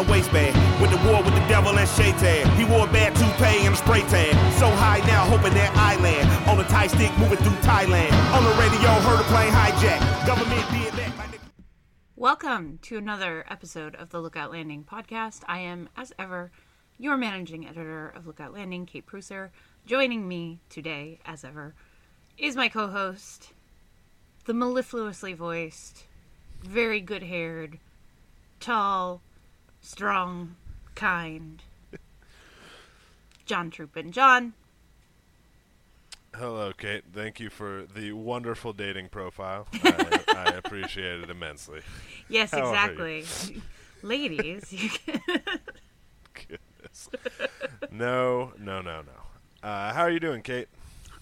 A waistband. With the war with the devil and Shaitan. He wore a bad toupee and a spray tan. So high now, hoping that I land. On a Thai stick moving through Thailand. On the radio, heard a plane hijack. Government that. My Welcome to another episode of the Lookout Landing podcast. I am, as ever, your managing editor of Lookout Landing, Kate Preusser. Joining me today, as ever, is my co host, the mellifluously voiced, very good haired, tall, strong, kind, John Trupin. John, Hello, Kate. Thank you for the wonderful dating profile. I, I appreciate it immensely. yes, How exactly. Ladies, you can- Goodness. No, no, no, no. Uh, how are you doing, Kate?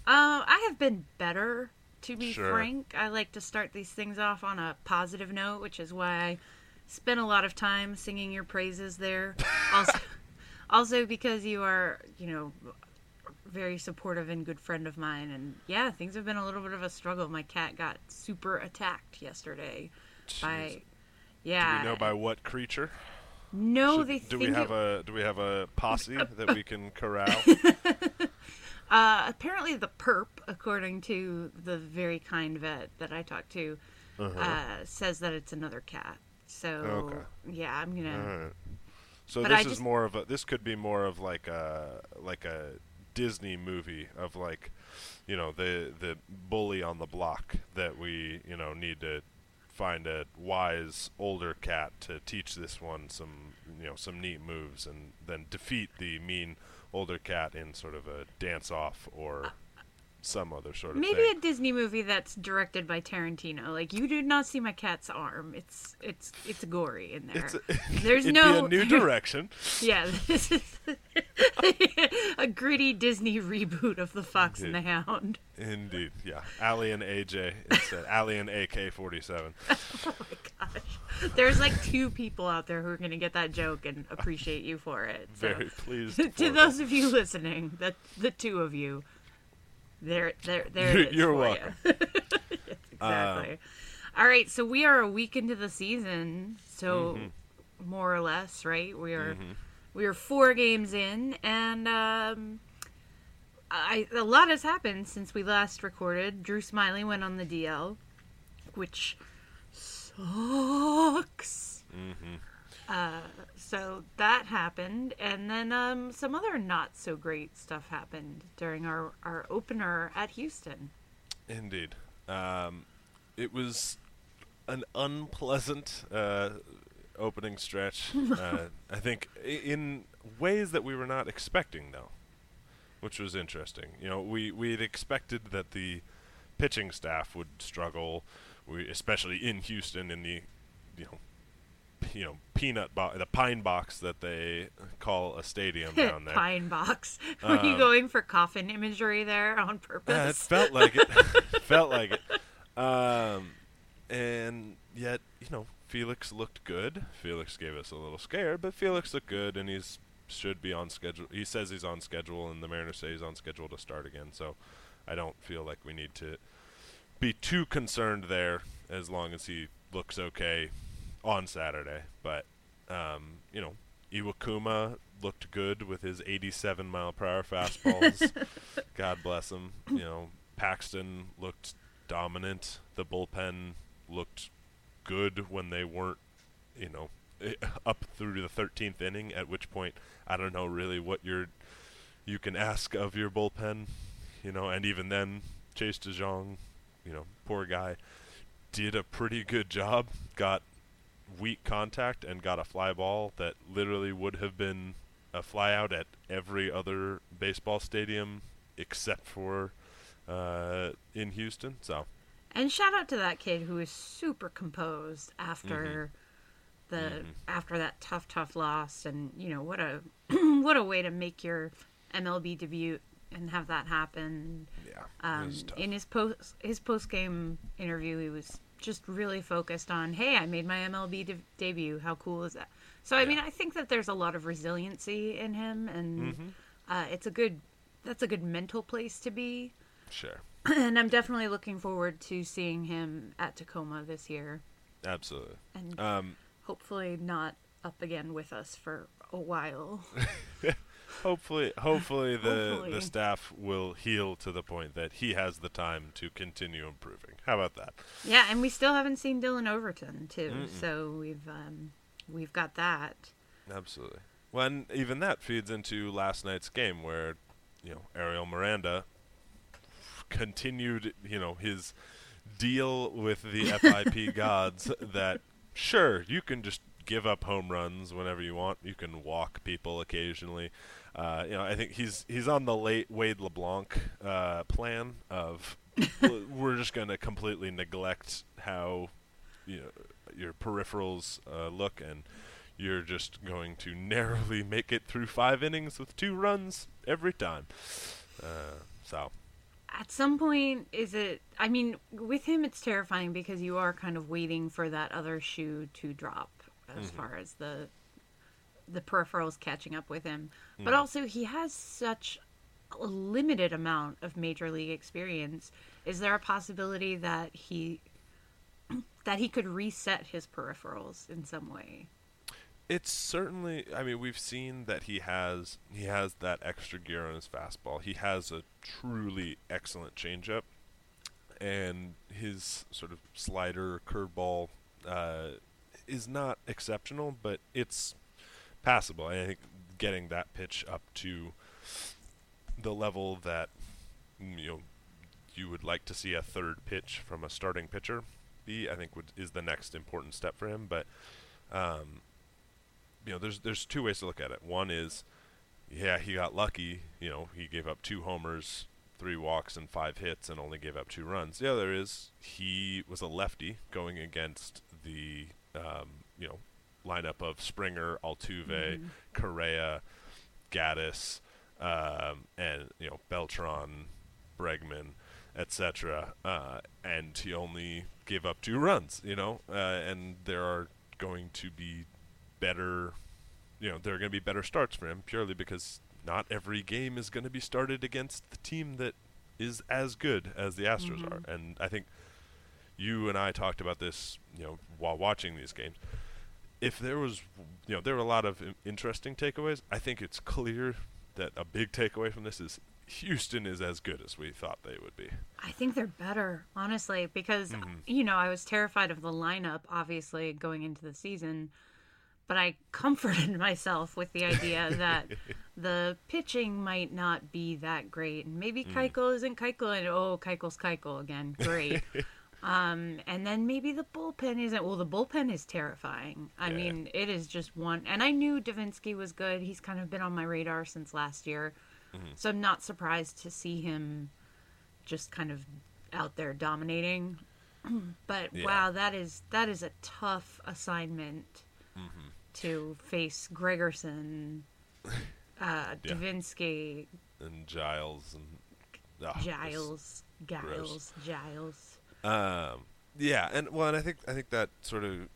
Uh, I have been better, to be Sure. frank. I like to start these things off on a positive note, which is why I spent a lot of time singing your praises there. Also, also because you are, you know, very supportive and good friend of mine. And yeah, things have been a little bit of a struggle. My cat got super attacked yesterday by, yeah. Do we know by what creature? No, Should- they do we have it- a do we have a posse that we can corral? Uh, apparently, the perp, according to the very kind vet that I talked to, Uh-huh. uh, says that it's another cat. So Okay. yeah, I'm gonna. Alright. So But this I is just- more of a this could be more of like a like a Disney movie of like you know the the bully on the block that we you know need to find a wise older cat to teach this one some you know some neat moves and then defeat the mean older cat in sort of a dance off or uh, some other sort of Maybe thing. a Disney movie that's directed by Tarantino. Like you did not see my cat's arm. It's it's it's gory in there. A- There's no new direction. yeah, this is a gritty Disney reboot of the Fox and the Hound. Indeed, yeah. Allie and AJ instead. Allie and AK forty seven. Oh my gosh. There's like two people out there who are going to get that joke and appreciate you for it. So, Very pleased to those of you listening, that the two of you, there, there, there. You're- it is you're welcome. You. yes, exactly. All right, so we are a week into the season, so Mm-hmm. more or less, right? We are Mhm. we are four games in, and um, I a lot has happened since we last recorded. Drew Smyly went on the DL, which sucks. Mm-hmm. Uh, so that happened, and then um, some other not so great stuff happened during our, our opener at Houston. Indeed. Um, it was an unpleasant uh, opening stretch. uh, I think in ways that we were not expecting, though, which was interesting. You know, we we had expected that the pitching staff would struggle, we especially in Houston in the you know you know peanut bo- the pine box that they call a stadium down there. Pine box. Were you Um, going for coffin imagery there on purpose? Yeah, it felt like it. felt like it. Um, and yet, you know, Felix looked good. Felix gave us a little scare, but Felix looked good, and he's should be on schedule. He says he's on schedule, and the Mariners say he's on schedule to start again. So, I don't feel like we need to be too concerned there, as long as he looks okay on Saturday. But, um, you know, Iwakuma looked good with his 87 mile per hour fastballs. God bless him. You know, Paxton looked dominant. The bullpen looked good when they weren't, you know, up through the 13th inning. At which point, I don't know really what you're you can ask of your bullpen, you know. And even then, Chase DeJong, you know, poor guy, did a pretty good job. Got weak contact and got a fly ball that literally would have been a fly out at every other baseball stadium except for uh, in Houston. So And shout out to that kid who was super composed after Mm-hmm. the after that tough tough loss and you know what a what a way to make your MLB debut and have that happen. Yeah. Um, in his post his post game interview he was just really focused on, "Hey, I made my MLB de- debut. How cool is that?" So I mean, I think that there's a lot of resiliency in him and Mhm. uh, it's a good that's a good mental place to be. sure, and I'm definitely looking forward to seeing him at Tacoma this year, absolutely. and Um, hopefully not up again with us for a while. hopefully, hopefully the Hopefully. the staff will heal to the point that he has the time to continue improving. How about that? yeah, and we still haven't seen Dillon Overton too, Mm-mm. so we've um, we've got that. Absolutely. Well, and even that feeds into last night's game where, you know, Ariel Miranda continued, you know, his deal with the FIP gods that sure, you can just give up home runs whenever you want. You can walk people occasionally. Uh, you know, I think he's he's on the late Wade LeBlanc uh, plan of we're just going to completely neglect how you know your peripherals uh, look and you're just going to narrowly make it through five innings with two runs every time. Uh, so At some point, is it? I mean, with him, it's terrifying because you are kind of waiting for that other shoe to drop as Mhm. far as the the peripherals catching up with him. But Mhm. also, he has such a limited amount of major league experience. Is there a possibility that he that he could reset his peripherals in some way? it's certainly. I mean, we've seen that he has he has that extra gear on his fastball. He has a truly excellent changeup, and his sort of slider curveball uh, is not exceptional, but it's passable. I think getting that pitch up to the level that mm, you know you would like to see a third pitch from a starting pitcher be, I think would is the next important step for him. But um, you know, there's there's two ways to look at it. One is, yeah, he got lucky. You know, he gave up two homers, three walks, and five hits, and only gave up two runs. The other is he was a lefty going against the um, you know lineup of Springer, Altuve, Mhm. Correa, Gattis, um, and you know Beltran, Bregman, etc. Uh, and he only gave up two runs. You know, uh, and there are going to be better, you know, there are going to be better starts for him purely because not every game is going to be started against the team that is as good as the Astros Mhm. are. And I think you and I talked about this, you know, while watching these games. If there was, you know, there were a lot of interesting takeaways. I think it's clear that a big takeaway from this is Houston is as good as we thought they would be. I think they're better, honestly, because Mhm. you know I was terrified of the lineup, obviously going into the season, but I comforted myself with the idea that the pitching might not be that great, and maybe Mm. Keuchel isn't Keuchel, and oh, Keuchel's Keuchel again, great. um, and then maybe the bullpen isn't. Well, the bullpen is terrifying. I Yeah. mean, it is just one. And I knew Devenski was good. He's kind of been on my radar since last year, Mhm. so I'm not surprised to see him just kind of out there dominating. but Yeah. wow, that is that is a tough assignment Mhm. to face Gregerson, uh, Yeah. Devenski, And Giles and ah, it's Giles, gross. Giles, Giles. Um, yeah, and well, and I think I think that sort of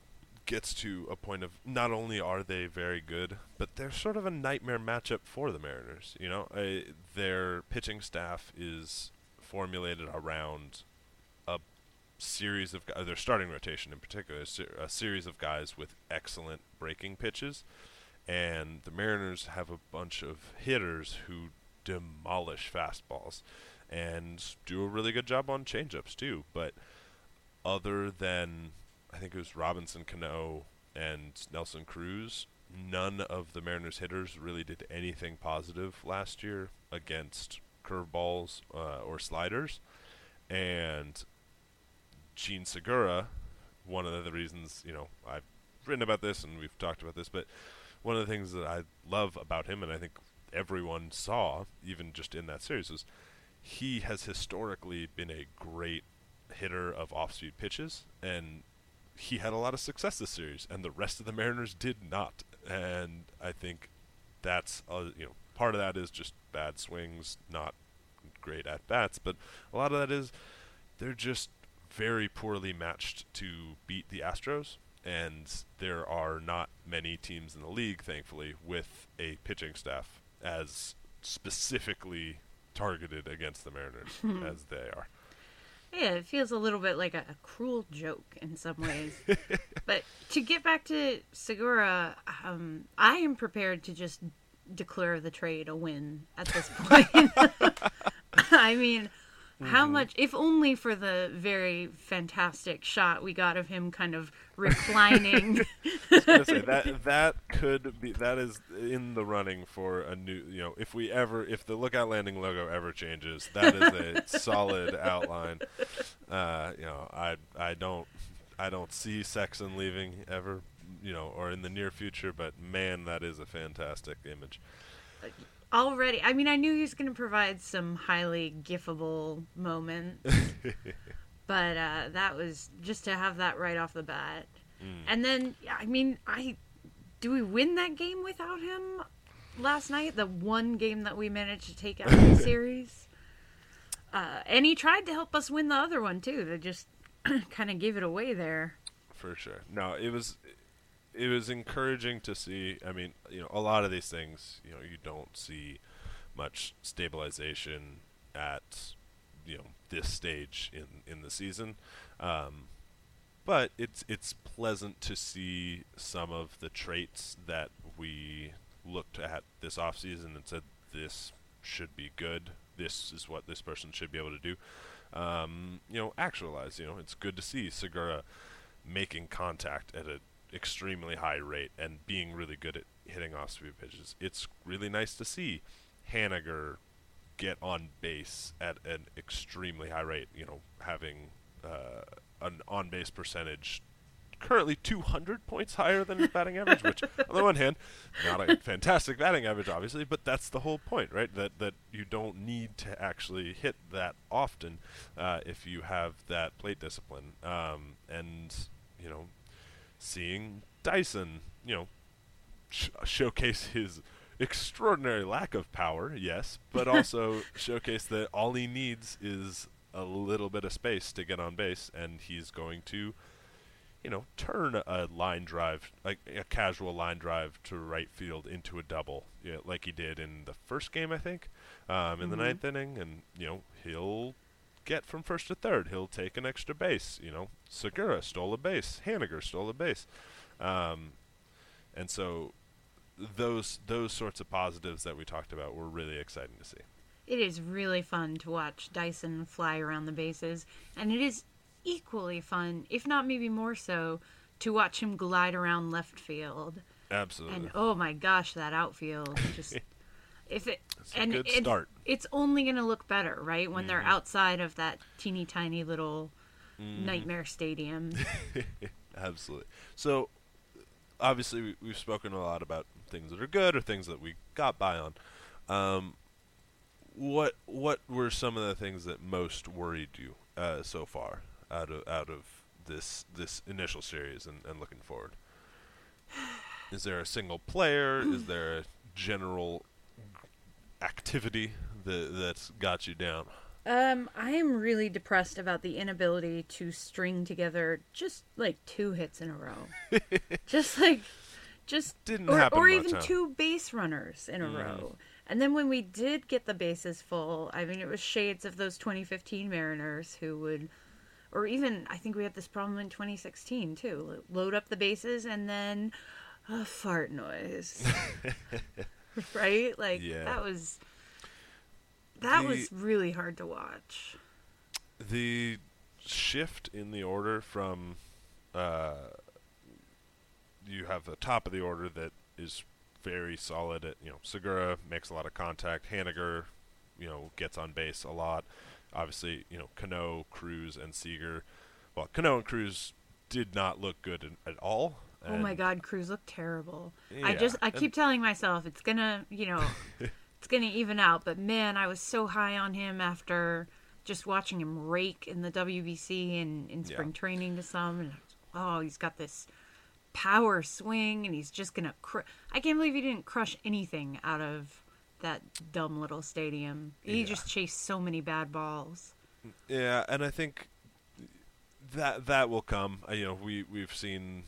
gets to a point of not only are they very good, but they're sort of a nightmare matchup for the Mariners. You know, uh, their pitching staff is formulated around a series of gu- their starting rotation in particular, a series of guys with excellent breaking pitches, and the Mariners have a bunch of hitters who demolish fastballs and do a really good job on changeups too. But other than I think it was Robinson Cano and Nelson Cruz, none of the Mariners hitters really did anything positive last year against curveballs uh, or sliders. And Jean Segura, one of the reasons, you know, I've written about this and we've talked about this, but one of the things that I love about him, and I think everyone saw, even just in that series, was he has historically been a great hitter of off-speed pitches, and he had a lot of success this series, and the rest of the Mariners did not. And I think that's uh, you know part of that is just bad swings, not great at bats, but a lot of that is they're just very poorly matched to beat the Astros, and there are not many teams in the league, thankfully, with a pitching staff as specifically targeted against the Mariners as they are. Yeah, it feels a little bit like a, a cruel joke in some ways. but to get back to Segura, um, I am prepared to just declare the trade a win at this point. I mean, how Mhm. much, if only for the very fantastic shot we got of him kind of reclining. I was say that that could be that is in the running for a new you know if we ever if the lookout landing logo ever changes that is a solid outline uh, you know I I don't I don't see Sexton leaving ever you know or in the near future but man that is a fantastic image Already, I mean, I knew he was going to provide some highly gifable moments. but uh, that was just to have that right off the bat. Mm. And then, I mean, I do we win that game without him last night? The one game that we managed to take out of the series. Uh, and he tried to help us win the other one too. They just kind of gave it away there. for sure. No, it was it was encouraging to see. I mean, you know, a lot of these things, you know, you don't see much stabilization at you know this stage in in the season. Um, but it's it's pleasant to see some of the traits that we looked at this offseason and said this should be good. This is what this person should be able to do. Um, you know, actualize. You know, it's good to see Segura making contact at an extremely high rate and being really good at hitting off speed pitches. It's really nice to see Haniger get on base at an extremely high rate. You know, having uh, an on base percentage currently 200 points higher than his batting average, which on the one hand, not a fantastic batting average, obviously, but that's the whole point, right? That that you don't need to actually hit that often uh, if you have that plate discipline. Um, and you know, seeing Dyson, you know, sh- showcase his extraordinary lack of power, yes, but also showcase that all he needs is a little bit of space to get on base, and he's going to, you know, turn a line drive, like a casual line drive to right field into a double, you know, like he did in the first game, I think, um, in the Mhm. ninth inning, and you know he'll get from first to third. He'll take an extra base. You know, Segura stole a base. Haniger stole a base. Um, and so those those sorts of positives that we talked about were really exciting to see. it is really fun to watch Dyson fly around the bases, and it is equally fun, if not maybe more so, to watch him glide around left field. Absolutely. And oh my gosh, that outfield just if it It's a and good it's, start. it's only going to look better, right? When they're Mhm. outside of that teeny tiny little Mhm. nightmare stadium. Absolutely. So, obviously, we, we've spoken a lot about things that are good or things that we got by on. Um, what what were some of the things that most worried you uh, so far out of out of this this initial series and, and looking forward? Is there a single player? Is there a general activity that that's got you down? Um, I am really depressed about the inability to string together just like two hits in a row. just like just Didn't or, happen or even two base runners in a Mhm. row. And then when we did get the bases full, I mean it was shades of those 2015 Mariners who would or even I think we had this problem in 2016 too. Load up the bases and then a fart noise. right? Like Yeah. that was that The- was really hard to watch. the shift in the order from uh, you have the top of the order that is very solid at you know Segura makes a lot of contact Haniger you know gets on base a lot obviously you know Cano Cruz and Seager well Cano and Cruz did not look good in, at all Oh my God, Cruz looked terrible. I just I and- keep telling myself it's gonna you know it's gonna even out, but man, I was so high on him after just watching him rake in the WBC and in Yeah. spring training to some, and oh, he's got this power swing, and he's just gonna. Cr- I can't believe he didn't crush anything out of that dumb little stadium. He Yeah. just chased so many bad balls. Yeah, and I think that that will come. Uh, you know, we we've seen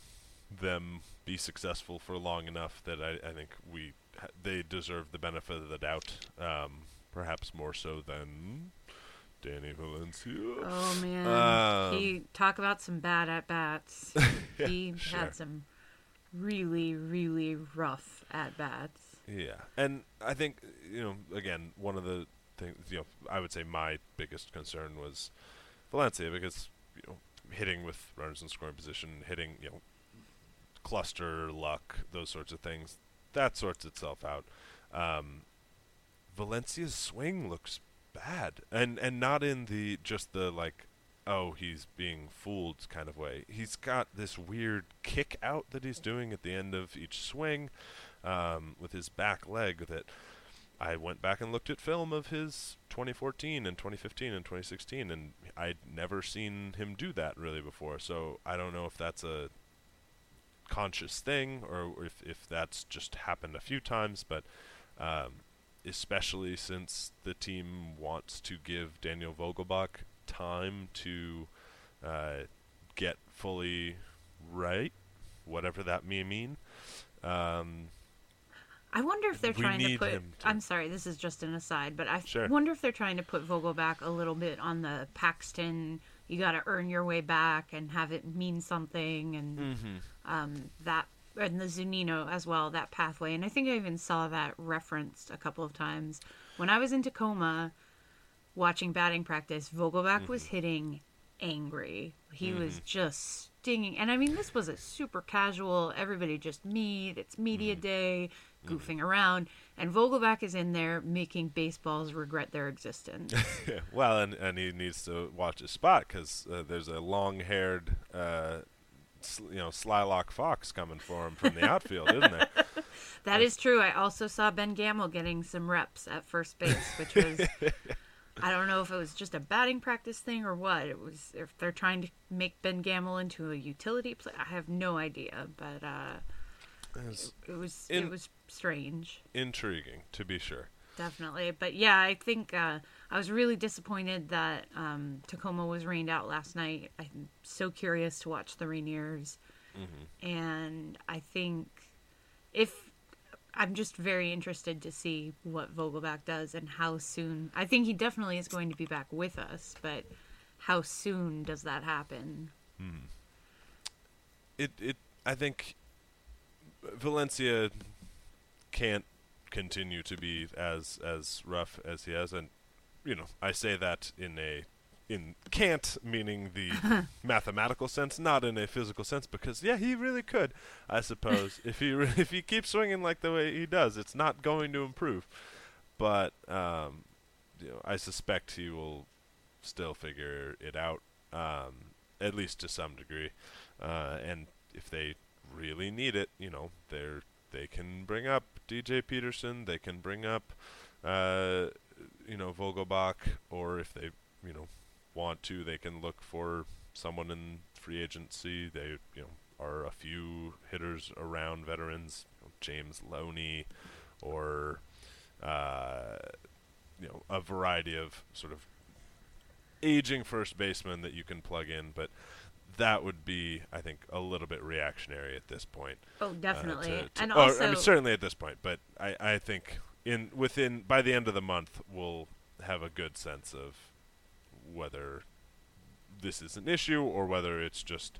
them be successful for long enough that I, I think we ha- they deserve the benefit of the doubt. Um, perhaps more so than Danny Valencia. Oh man, Um, he talk about some bad at bats. Yeah, he sure. had some really, really rough at bats. Yeah, and I think you know again one of the things you know I would say my biggest concern was Valencia because you know hitting with runners in scoring position, hitting you know cluster luck, those sorts of things, that sorts itself out. Um, Valencia's swing looks bad, and and not in the just the like oh he's being fooled kind of way. He's got this weird kick out that he's doing at the end of each swing um, with his back leg that I went back and looked at film of his 2014 and 2015 and 2016 and I'd never seen him do that really before so I don't know if that's a conscious thing or if, if that's just happened a few times but um, especially since the team wants to give Daniel Vogelbach time to uh, get fully right whatever that may mean um, I wonder if they're trying to put. to- I'm sorry, this is just an aside, but I Sure. wonder if they're trying to put Vogelbach a little bit on the Paxton. You got to earn your way back and have it mean something, and Mhm. Um, that and the Zunino as well. That pathway, and I think I even saw that referenced a couple of times when I was in Tacoma watching batting practice. Vogelbach was Mm-hmm. hitting angry. He was Mhm. just stinging, and I mean, this was a super casual. Everybody just meet. It's media Mm-hmm. day, goofing around, and Vogelbach is in there making baseballs regret their existence. well, and, and he needs to watch his spot because uh, there's a long-haired, uh, sl- you know, Slylock Fox coming for him from the outfield, isn't there? That is true. I also saw Ben Gamel getting some reps at first base, which was I don't know if it was just a batting practice thing or what. It was if they're trying to make Ben Gamel into a utility player. I have no idea, but uh, it, it was in- it was strange. Intriguing, to be sure. Definitely, but yeah, I think uh, I was really disappointed that um, Tacoma was rained out last night. I'm so curious to watch the Rainiers, Mhm. and I think if I'm just very interested to see what Vogelbach does and how soon. I think he definitely is going to be back with us, but how soon does that happen? Hmm. It it I think Valencia can't continue to be as as rough as he has, and you know, I say that in a in can't meaning the mathematical sense, not in a physical sense, because yeah, he really could. I suppose if he re- if he keeps swinging like the way he does, it's not going to improve. But um, you know, I suspect he will still figure it out, um, at least to some degree. Uh, and if they really need it, you know, they're they can bring up DJ Peterson, they can bring up, uh, you know, Vogelbach, or if they, you know, want to, they can look for someone in free agency. They, you know, are a few hitters around veterans, you know, James Loney, or, uh, you know, a variety of sort of aging first baseman that you can plug in, but that would be, I think, a little bit reactionary at this point. Oh, definitely. Uh, to, to and also, I mean, certainly at this point, but I, I think in within by the end of the month we'll have a good sense of whether this is an issue or whether it's just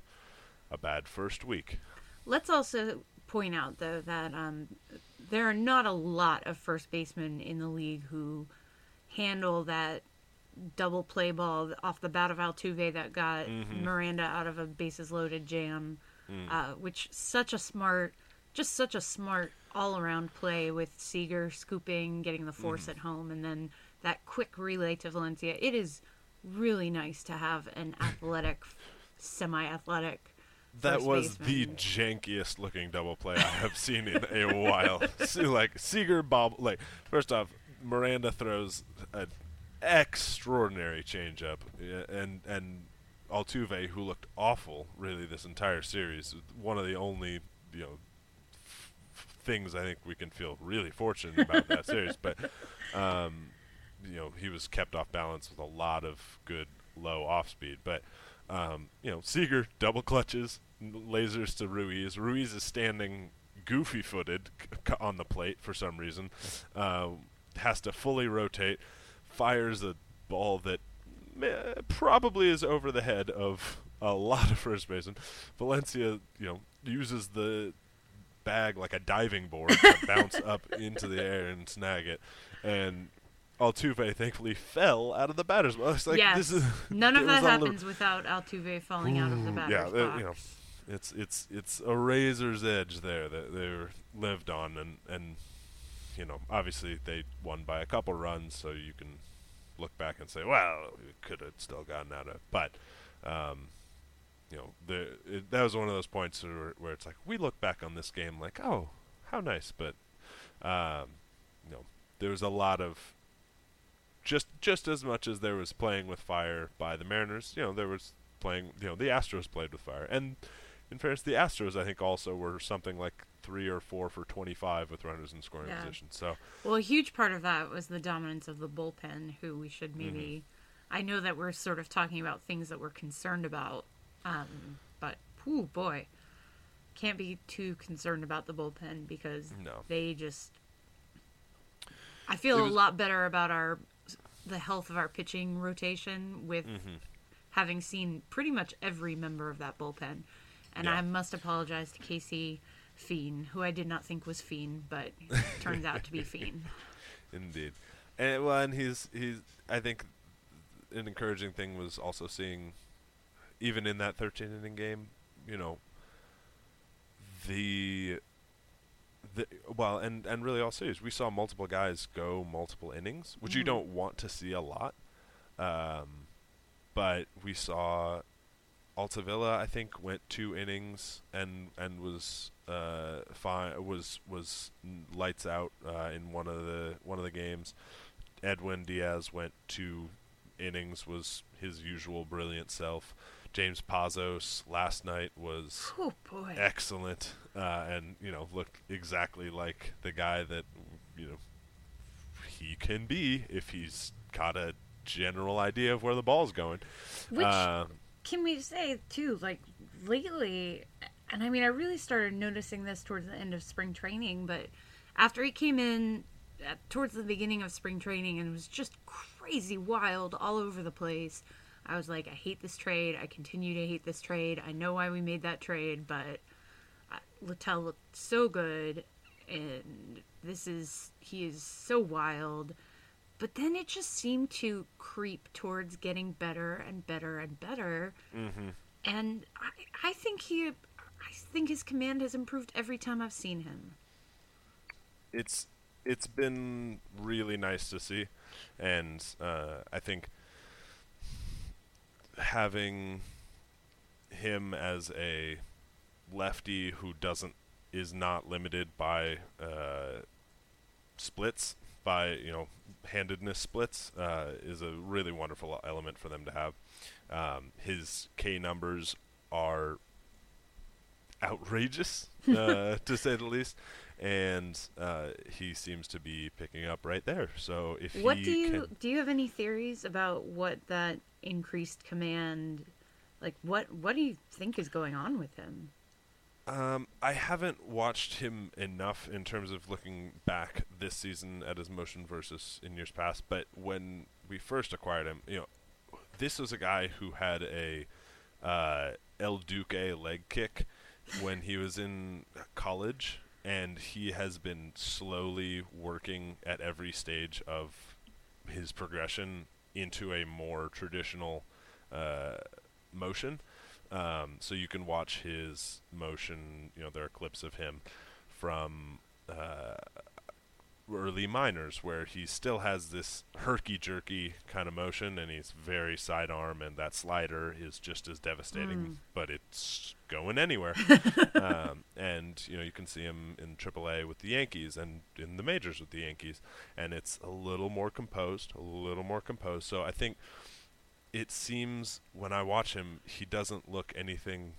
a bad first week. let's also point out though that um, there are not a lot of first basemen in the league who handle that double play ball off the bat of Altuve that got Mhm. Miranda out of a bases loaded jam, Mm. uh, which such a smart, just such a smart all around play with Seager scooping, getting the force Mhm. at home, and then that quick relay to Valencia. It is really nice to have an athletic, semi athletic. That was the jankiest looking double play I have seen in a while. So, like Seager bob like first off, Miranda throws an extraordinary changeup, and and Altuve, who looked awful really this entire series, one of the only you know f- things I think we can feel really fortunate about that series. But um, you know he was kept off balance with a lot of good low off speed, but. Um, you know, Seager double clutches, lasers to Ruiz. Ruiz is standing goofy footed c- on the plate for some reason. Uh, has to fully rotate, fires a ball that probably is over the head of a lot of first basemen. Valencia, you know, uses the bag like a diving board to bounce up into the air and snag it. And Altuve thankfully fell out of the batter's box. Like yes. this is None of that was a little- happens without Altuve falling out of the batter's yeah, box. uh, you know, it's it's it's a razor's edge there that they were lived on, and and you know, obviously they won by a couple runs, so you can look back and say, well, we could have still gotten out of, it. but um, you know, the it, that was one of those points where, where it's like we look back on this game like, oh, how nice, but um, you know, there was a lot of just just as much as there was playing with fire by the Mariners, you know, there was playing, you know, the Astros played with fire. And in fairness, the Astros I think also were something like 3 or 4 for 25 with runners in scoring Yeah. position. So, Well, a huge part of that was the dominance of the bullpen, who we should maybe. Mm-hmm. I know that we're sort of talking about things that we're concerned about, um, but oh boy, can't be too concerned about the bullpen because No. they just. I feel It a lot better about our the health of our pitching rotation with Mhm. having seen pretty much every member of that bullpen, and Yeah. I must apologize to Casey Fien, who I did not think was Fiend, but turns out to be Fiend. Indeed, and well, and he's he's. I think an encouraging thing was also seeing, even in that 13 inning game, you know, the the well, and and really all series, we saw multiple guys go multiple innings, which you Mhm. don't want to see a lot. Um, but we saw Altavilla, I think, went two innings and and was uh fine was was lights out uh, in one of the one of the games. Edwin Diaz went two innings, was his usual brilliant self. James Pazos last night was Oh, boy. excellent, uh, and you know looked exactly like the guy that you know he can be if he's got a general idea of where the ball's going. Which Um, can we say too? Like lately, and I mean, I really started noticing this towards the end of spring training. But after he came in at, towards the beginning of spring training and was just crazy wild all over the place, I was like, I hate this trade. I continue to hate this trade. I know why we made that trade, but uh, Littell looked so good. and this is he is so wild. But then it just seemed to creep towards getting better and better and better. Mm-hmm. And I, I think he, I think his command has improved every time I've seen him. It's it's been really nice to see, and uh, I think having him as a lefty who doesn't is not limited by uh, splits by you know handedness splits uh, is a really wonderful element for them to have. Um, his K numbers are outrageous uh, to say the least, and uh, he seems to be picking up right there. So if what do you can, do you have any theories about what that increased command like what what do you think is going on with him Um, I haven't watched him enough in terms of looking back this season at his motion versus in years past. But when we first acquired him, you know, this was a guy who had a uh, El Duque leg kick when he was in college, and he has been slowly working at every stage of his progression into a more traditional uh, motion. Um, so you can watch his motion. You know, there are clips of him from uh, early minors where he still has this herky jerky kind of motion, and he's very sidearm, and that slider is just as devastating, Mm. but it's going anywhere. um, and you know, you can see him in AAA with the Yankees and in the majors with the Yankees, and it's a little more composed, a little more composed. So I think it seems when I watch him, he doesn't look anything.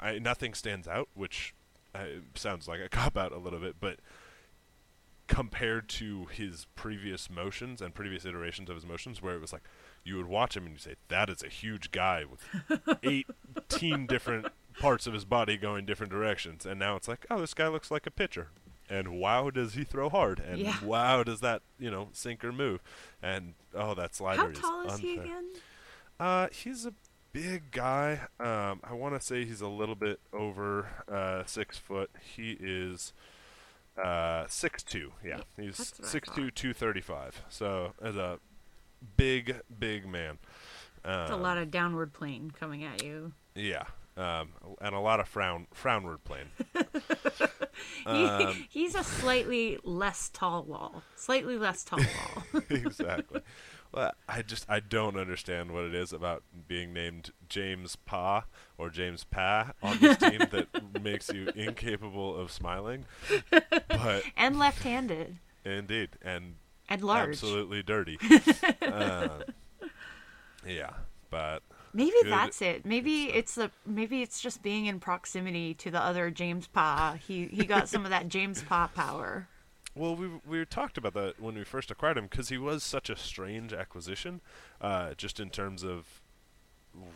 I, nothing stands out, which uh, sounds like a cop out a little bit, but compared to his previous motions and previous iterations of his motions, where it was like you would watch him and you say, "That is a huge guy with eighteen different parts of his body going different directions," and now it's like, "Oh, this guy looks like a pitcher." And wow, does he throw hard? And Yeah. wow, does that you know sinker move? And oh, that slider how is tall is he again Uh, he's a big guy. Um, I want to say he's a little bit over uh, six foot. He is uh, six two. Yeah, he's that's what I six two, two thirty five. So as a big, big man. It's a Um, lot of downward plane coming at you. Yeah, um, and a lot of frown frownward plane. He, Um, he's a slightly less tall wall. Slightly less tall wall. exactly. Well, I just I don't understand what it is about being named James Pa or James Pa on this team that makes you incapable of smiling. But and left-handed. indeed, and And large. absolutely dirty. uh, yeah, but Maybe good- that's it. Maybe it's the maybe it's just being in proximity to the other James Pa. He he got some of that James Pa power. Well, we we talked about that when we first acquired him because he was such a strange acquisition, uh, just in terms of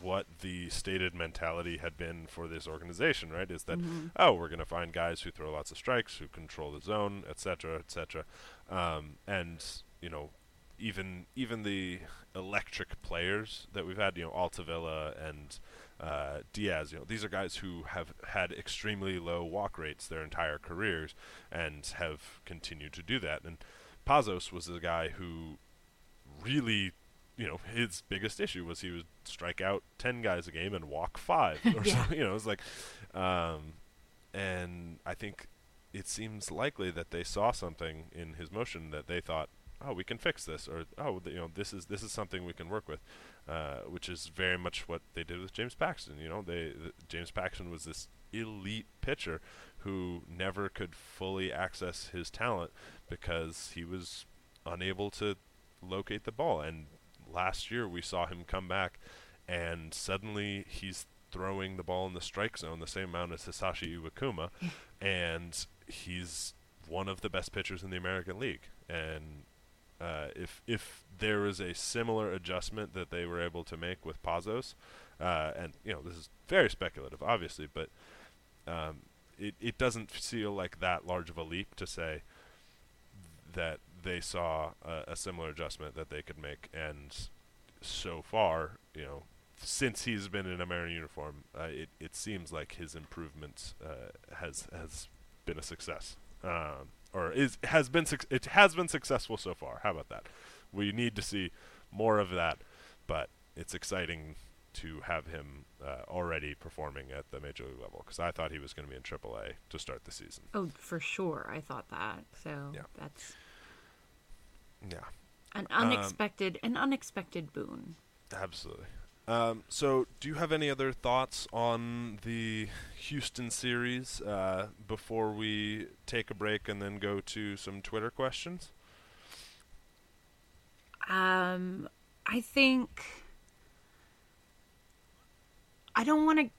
what the stated mentality had been for this organization. Right? Is that Mhm. oh, we're going to find guys who throw lots of strikes, who control the zone, etc., etc., um, and you know, even even the electric players that we've had, you know, Altavilla and uh, Diaz, you know, these are guys who have had extremely low walk rates their entire careers and have continued to do that. And Pazos was a guy who really, you know, his biggest issue was he would strike out ten guys a game and walk five, or Yeah. so, you know, it's like, um, and I think it seems likely that they saw something in his motion that they thought, oh, we can fix this, or oh, th- you know, this is this is something we can work with, uh, which is very much what they did with James Paxton. You know, they th- James Paxton was this elite pitcher who never could fully access his talent because he was unable to locate the ball. And last year we saw him come back, and suddenly he's throwing the ball in the strike zone the same amount as Hisashi Iwakuma, and he's one of the best pitchers in the American League. And uh, if if there was a similar adjustment that they were able to make with Pazos, uh, and you know this is very speculative, obviously, but um, it it doesn't feel like that large of a leap to say that they saw a, a similar adjustment that they could make, and so far, you know, since he's been in a uniform, uh, it it seems like his improvements uh, has has been a success. uh, or is has been suc it has been successful so far. How about that? We need to see more of that, but it's exciting to have him uh, already performing at the major league level because I thought he was going to be in AAA to start the season. Oh, for sure. I thought that. So Yeah. that's Yeah, an Um, unexpected an unexpected boon. absolutely. Um, so, do you have any other thoughts on the Houston series uh, before we take a break and then go to some Twitter questions? Um, I think I don't want to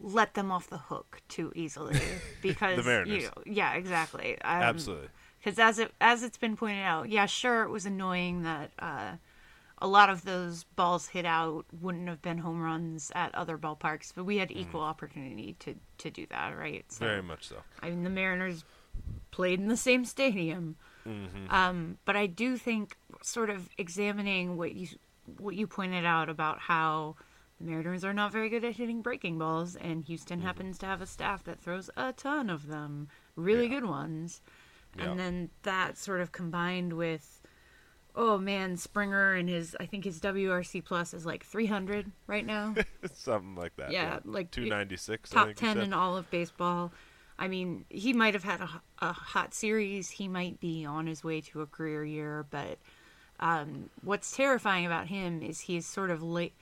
let them off the hook too easily because. You know, yeah, exactly. Um, Absolutely. Because as it as it's been pointed out, yeah, sure, it was annoying that uh, a lot of those balls hit out wouldn't have been home runs at other ballparks, but we had equal opportunity to to do that, right? So, Mm-hmm. Very much so. I mean, the Mariners played in the same stadium. Mhm. Um, but I do think, sort of examining what you what you pointed out about how the Mariners are not very good at hitting breaking balls, and Houston Mm-hmm. happens to have a staff that throws a ton of them, really good ones. Yeah. And then that sort of combined with, oh man, Springer and his I think his WRC plus is like 300 right now. Something like that. Yeah, like two ninety six. top 10 in all of baseball. I mean, he might have had a hot series. He might be on his way to a career year, but um, what's terrifying about him is he's sort of late.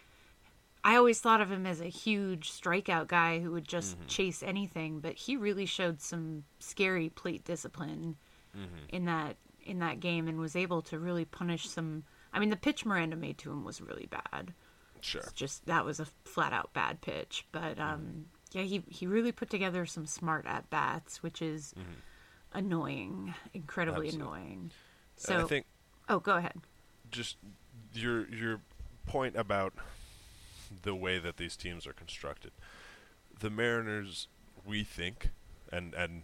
I always thought of him as a huge strikeout guy who would just Mm-hmm. chase anything, but he really showed some scary plate discipline Mm-hmm. in that in that game and was able to really punish some. I mean, the pitch Miranda made to him was really bad. Sure. It's just that was a flat out bad pitch. But um, yeah, he he really put together some smart at bats, which is annoying, incredibly Absolutely. annoying. So I think oh, go ahead. just your your point about the way that these teams are constructed. The Mariners, we think, and and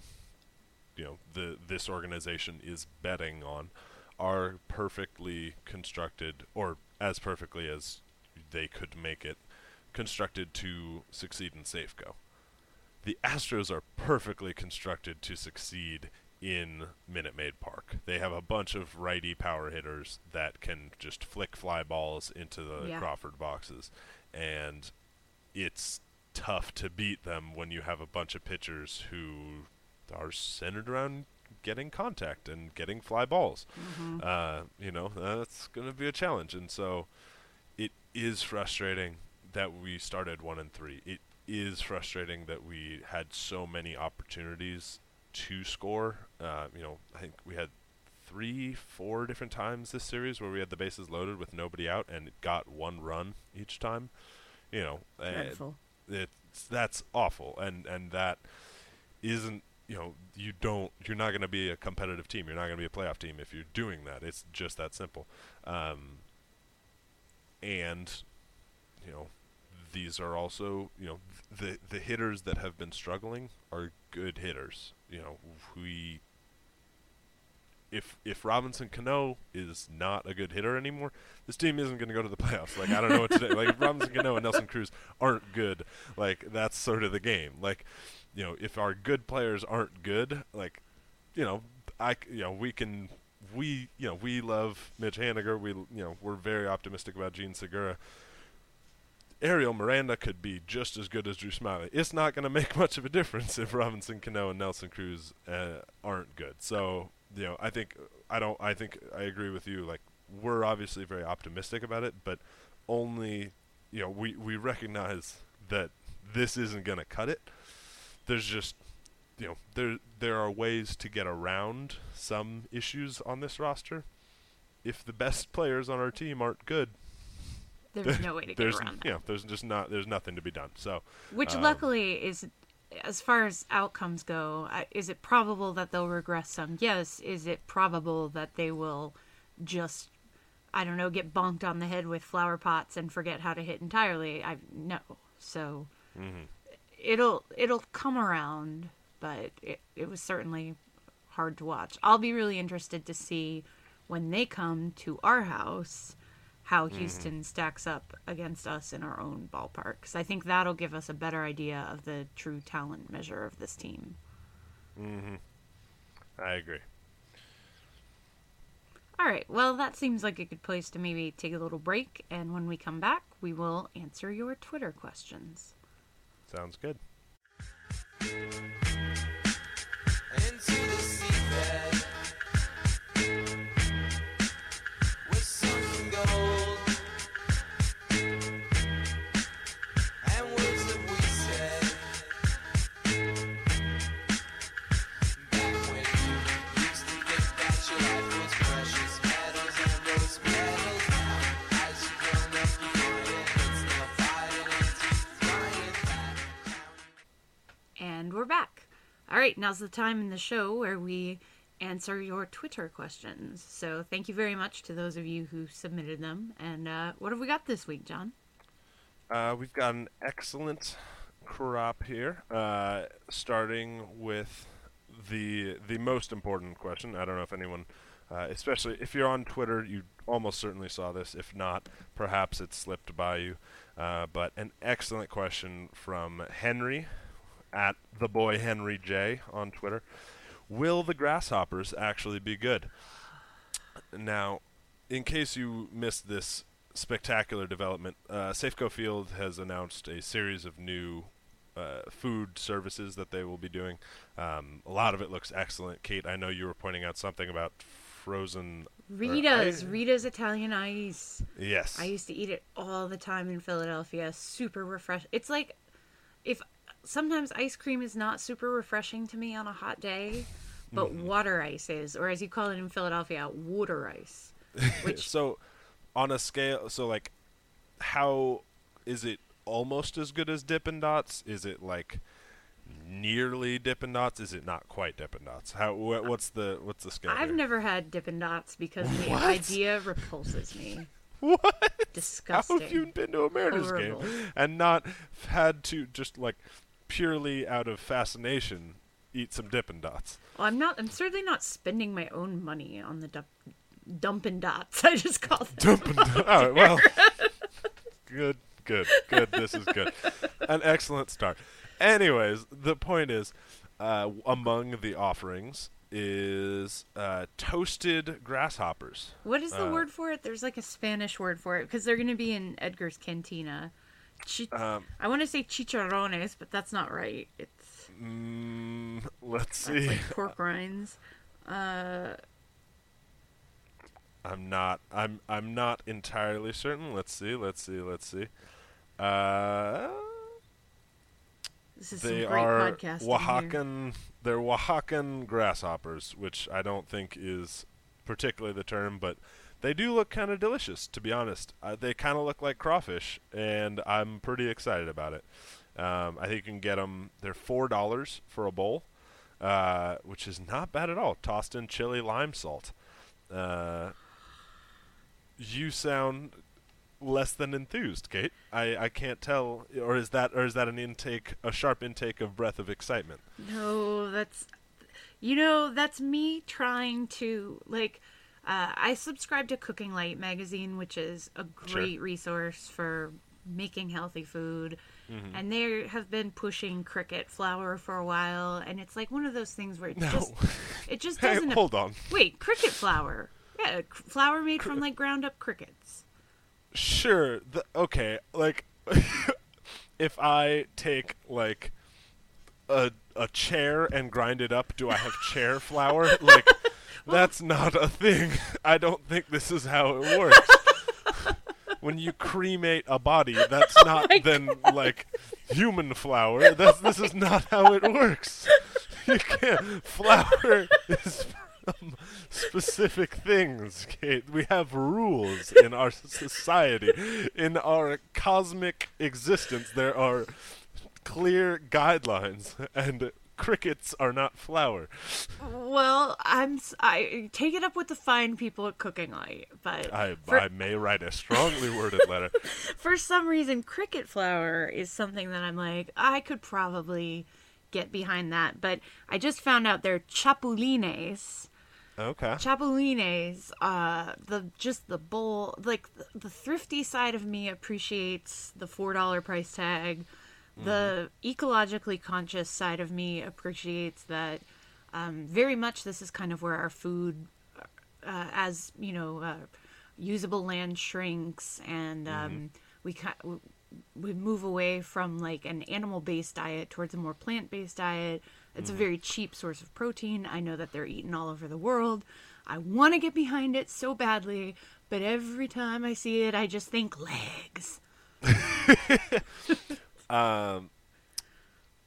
you know the this organization is betting on, are perfectly constructed, or as perfectly as they could make it, constructed to succeed in Safeco. The Astros are perfectly constructed to succeed in Minute Maid Park. They have a bunch of righty power hitters that can just flick fly balls into the Yeah. Crawford boxes, and it's tough to beat them when you have a bunch of pitchers who are centered around getting contact and getting fly balls. Uh, you know, that's going to be a challenge, and so it is frustrating that we started one and three. It is frustrating that we had so many opportunities to score. Uh, you know, I think we had three, four different times this series where we had the bases loaded with nobody out and got one run each time. You know, uh, it's that's awful, and and that isn't. You know, you don't. You're not going to be a competitive team. You're not going to be a playoff team if you're doing that. It's just that simple. Um, and you know these are also you know the the hitters that have been struggling are good hitters you know we if if Robinson Cano is not a good hitter anymore, this team isn't going to go to the playoffs. Like I don't know what to do. Like if Robinson Cano and Nelson Cruz aren't good, like that's sort of the game. Like you know, if our good players aren't good, like you know, I you know we can we you know we love Mitch Haniger. We you know we're very optimistic about Jean Segura. Ariel Miranda could be just as good as Drew Smyly. It's not going to make much of a difference if Robinson Cano and Nelson Cruz uh, aren't good. So you know, I think I don't. I think I agree with you. Like we're obviously very optimistic about it, but only you know we we recognize that this isn't going to cut it. There's just you know there there are ways to get around some issues on this roster. If the best players on our team aren't good, There's no way to get around that. You know, there's just not there's nothing to be done. So Which um, luckily is, as far as outcomes go, uh, is it probable that they'll regress some? Yes. Is it probable that they will just, I don't know, get bonked on the head with flower pots and forget how to hit entirely? I no. So mhm. It'll it'll come around, but it it was certainly hard to watch. I'll be really interested to see when they come to our house how Mhm. Houston stacks up against us in our own ballpark. 'Cause I think that'll give us a better idea of the true talent measure of this team. hmm I agree. All right. Well, that seems like a good place to maybe take a little break, and when we come back, we will answer your Twitter questions. Sounds good. Right, now's the time in the show where we answer your Twitter questions. So thank you very much to those of you who submitted them. And uh, what have we got this week, John? Uh, we've got an excellent crop here, uh, starting with the the most important question. I don't know if anyone, uh, especially if you're on Twitter, you almost certainly saw this. If not, perhaps it slipped by you. Uh, but an excellent question from Henry at the boy Henry J on Twitter. Will the grasshoppers actually be good? Now, in case you missed this spectacular development, uh, Safeco Field has announced a series of new uh, food services that they will be doing. Um, a lot of it looks excellent. Kate, I know you were pointing out something about frozen or Rita's, Rita's Italian ice. Yes. I used to eat it all the time in Philadelphia. Super refreshing. It's like if sometimes ice cream is not super refreshing to me on a hot day, but Mhm. water ice is, or as you call it in Philadelphia, water ice. Which so on a scale so like how is it almost as good as Dippin' Dots? Is it like nearly Dippin' Dots? Is it not quite Dippin' Dots? How wh- what's the what's the scale? I've here? never had Dippin' Dots because the What? idea repulses me. What? Disgusting. How have you been to a Mariners Horrible. game and not had to just like purely out of fascination eat some Dippin' Dots? Well, I'm not. I'm certainly not spending my own money on the dump, dumpin' dots. I just call them Dumpin' Dots. All right, well, good, good, good. This is good. An excellent start. Anyways, the point is, uh, among the offerings is uh, toasted grasshoppers. What is the Uh, word for it? There's like a Spanish word for it because they're going to be in Edgar's Cantina. Chi- Um, I want to say chicharrones, but that's not right. It's Mm, let's see. like pork rinds. Uh, I'm not. I'm. I'm not entirely certain. Let's see. Let's see. Let's see. Uh, This is some they great are podcasting here. Oaxacan. They're Oaxacan grasshoppers, which I don't think is particularly the term, but they do look kind of delicious. To be honest, uh, they kind of look like crawfish, and I'm pretty excited about it. Um, I think you can get them. They're four dollars for a bowl, uh, which is not bad at all. Tossed in chili lime salt. Uh, you sound less than enthused, Kate. I, I can't tell, or is that or is that an intake, a sharp intake of breath of excitement? No, that's you know that's me trying to like. Uh, I subscribe to Cooking Light magazine, which is a Sure. great resource for making healthy food. Mhm. And they have been pushing cricket flour for a while, and it's like one of those things where it No. just it just doesn't. hold on. Wait, cricket flour? Yeah, cr- flour made from like ground up crickets. Sure. The, okay. Like, if I take like a a chair and grind it up, do I have chair flour? Like, that's not a thing. I don't think this is how it works. when you cremate a body, oh that's not then like human flour. That's this is not how it works. You can't. Flour is from specific things, Kate. We have rules in our society. In our cosmic existence, there are clear guidelines, and crickets are not flour. Well, I'm I take it up with the fine people at Cooking Light, but I, for- I may write a strongly worded letter. for some reason, cricket flour is something that I'm like, I could probably get behind that. But I just found out they're chapulines. Okay. Chapulines, uh, the just the bowl, like the, the thrifty side of me appreciates the four dollar price tag. The ecologically conscious side of me appreciates that Um, very much, this is kind of where our food, uh, as you know, uh, usable land shrinks, and um, we ki- we move away from like an animal-based diet towards a more plant-based diet. It's a very cheap source of protein. I know that they're eaten all over the world. I want to get behind it so badly, but every time I see it, I just think legs. Um,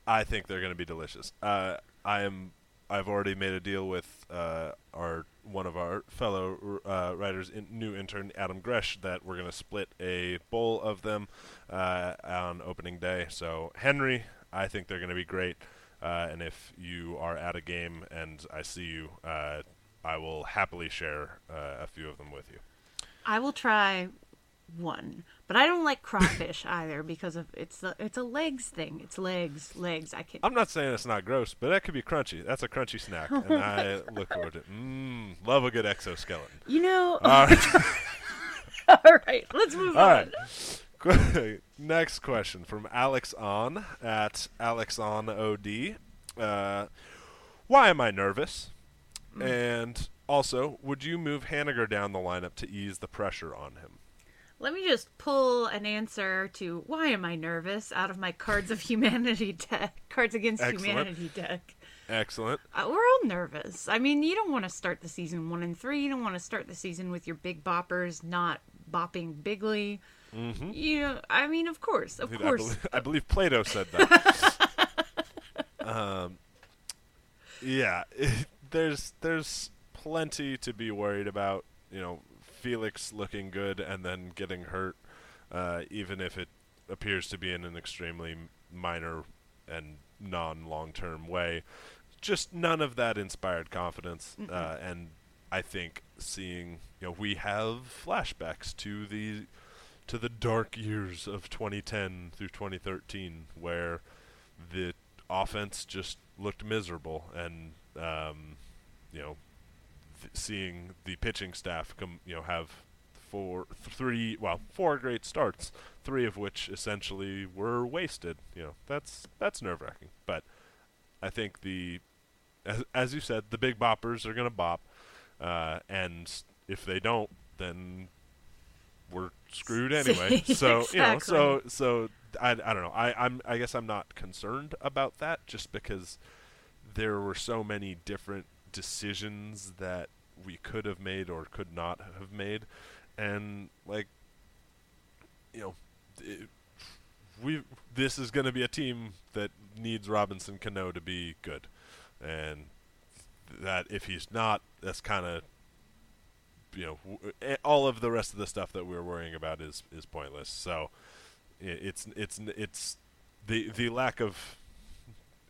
I think they're going to be delicious. Uh, I am. I've already made a deal with uh, our one of our fellow uh, writers, in, new intern Adam Gresh, that we're going to split a bowl of them uh, on opening day. So Henry, I think they're going to be great. Uh, and if you are at a game and I see you, uh, I will happily share a few of them with you. I will try one, but I don't like crawfish either because of it's a it's a legs thing. It's legs, legs. I can. I'm not saying it's not gross, but that could be crunchy. That's a crunchy snack, and I look forward to it. Mmm, love a good exoskeleton. You know. All right. All right, let's move All on. right. Next question from Alex On at Alex On OD. Uh, why am I nervous? And also, would you move Haniger down the lineup to ease the pressure on him? Let me just pull an answer to why am I nervous out of my Cards of Humanity deck, Cards Against Excellent. Humanity deck. Excellent. Uh, we're all nervous. I mean, you don't want to start the season one and three. You don't want to start the season with your big boppers not bopping bigly. Mhm. You know, I mean, of course, of Dude, course. I believe, I believe Plato said that. um, yeah, there's there's plenty to be worried about. You know, Felix looking good and then getting hurt, uh, even if it appears to be in an extremely minor and non-long-term way. Just none of that inspired confidence, uh, and I think seeing you know we have flashbacks to the to the dark years of 2010 through 2013 where the offense just looked miserable and um, you know th- seeing the pitching staff come you know have four three well four great starts three of which essentially were wasted you know that's that's nerve wracking but I think the as, as you said the big boppers are going to bop uh, and if they don't then we're screwed anyway. so you know, so so I, I don't know. I I'm I guess I'm not concerned about that just because there were so many different decisions that we could have made or could not have made, and like you know. It, we this is going to be a team that needs Robinson Cano to be good, and that if he's not, that's kind of you know w- eh, all of the rest of the stuff that we're worrying about is is pointless. So it's it's it's the the lack of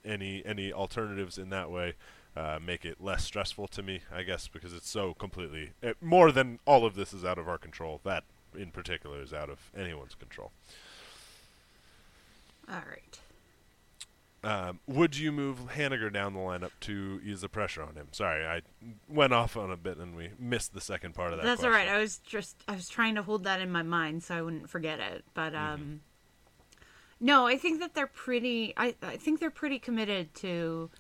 any any alternatives in that way uh, make it less stressful to me, I guess, because it's so completely eh, more than all of this is out of our control. That in particular is out of anyone's control. All right. Um, would you move Haniger down the lineup to ease the pressure on him? Sorry, I went off on a bit and we missed the second part of that. That's all question. right. I was just I was trying to hold that in my mind so I wouldn't forget it. But Mm-hmm. um no, I think that they're pretty I I think they're pretty committed to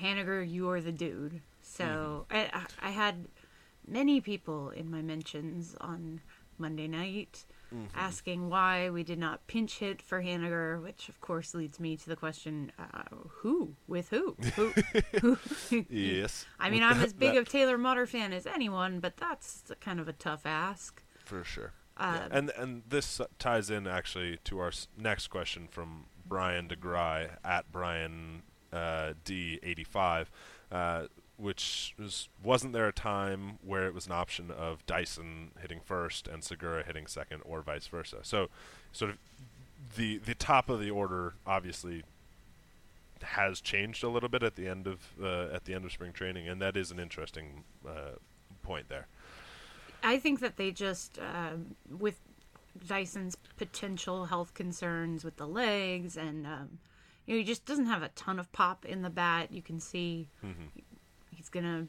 Haniger, you're the dude. So Mm-hmm. I I had many people in my mentions on Monday night Mhm. asking why we did not pinch hit for Haniger, which of course leads me to the question, uh, who with who? who, who? Yes. I mean, I'm that- as big that- of Taylor Motter fan as anyone, but that's kind of a tough ask. For sure. Yeah, Um, And and this uh, ties in actually to our s- next question from Brian DeGry at Brian uh, D85, uh, which was wasn't there a time where it was an option of Dyson hitting first and Segura hitting second, or vice versa? So, sort of the the top of the order obviously has changed a little bit at the end of uh, at the end of spring training, and that is an interesting uh, point there. I think that they just, um, with Dyson's potential health concerns with the legs, and um, you know, he just doesn't have a ton of pop in the bat. You can see Mhm. he's gonna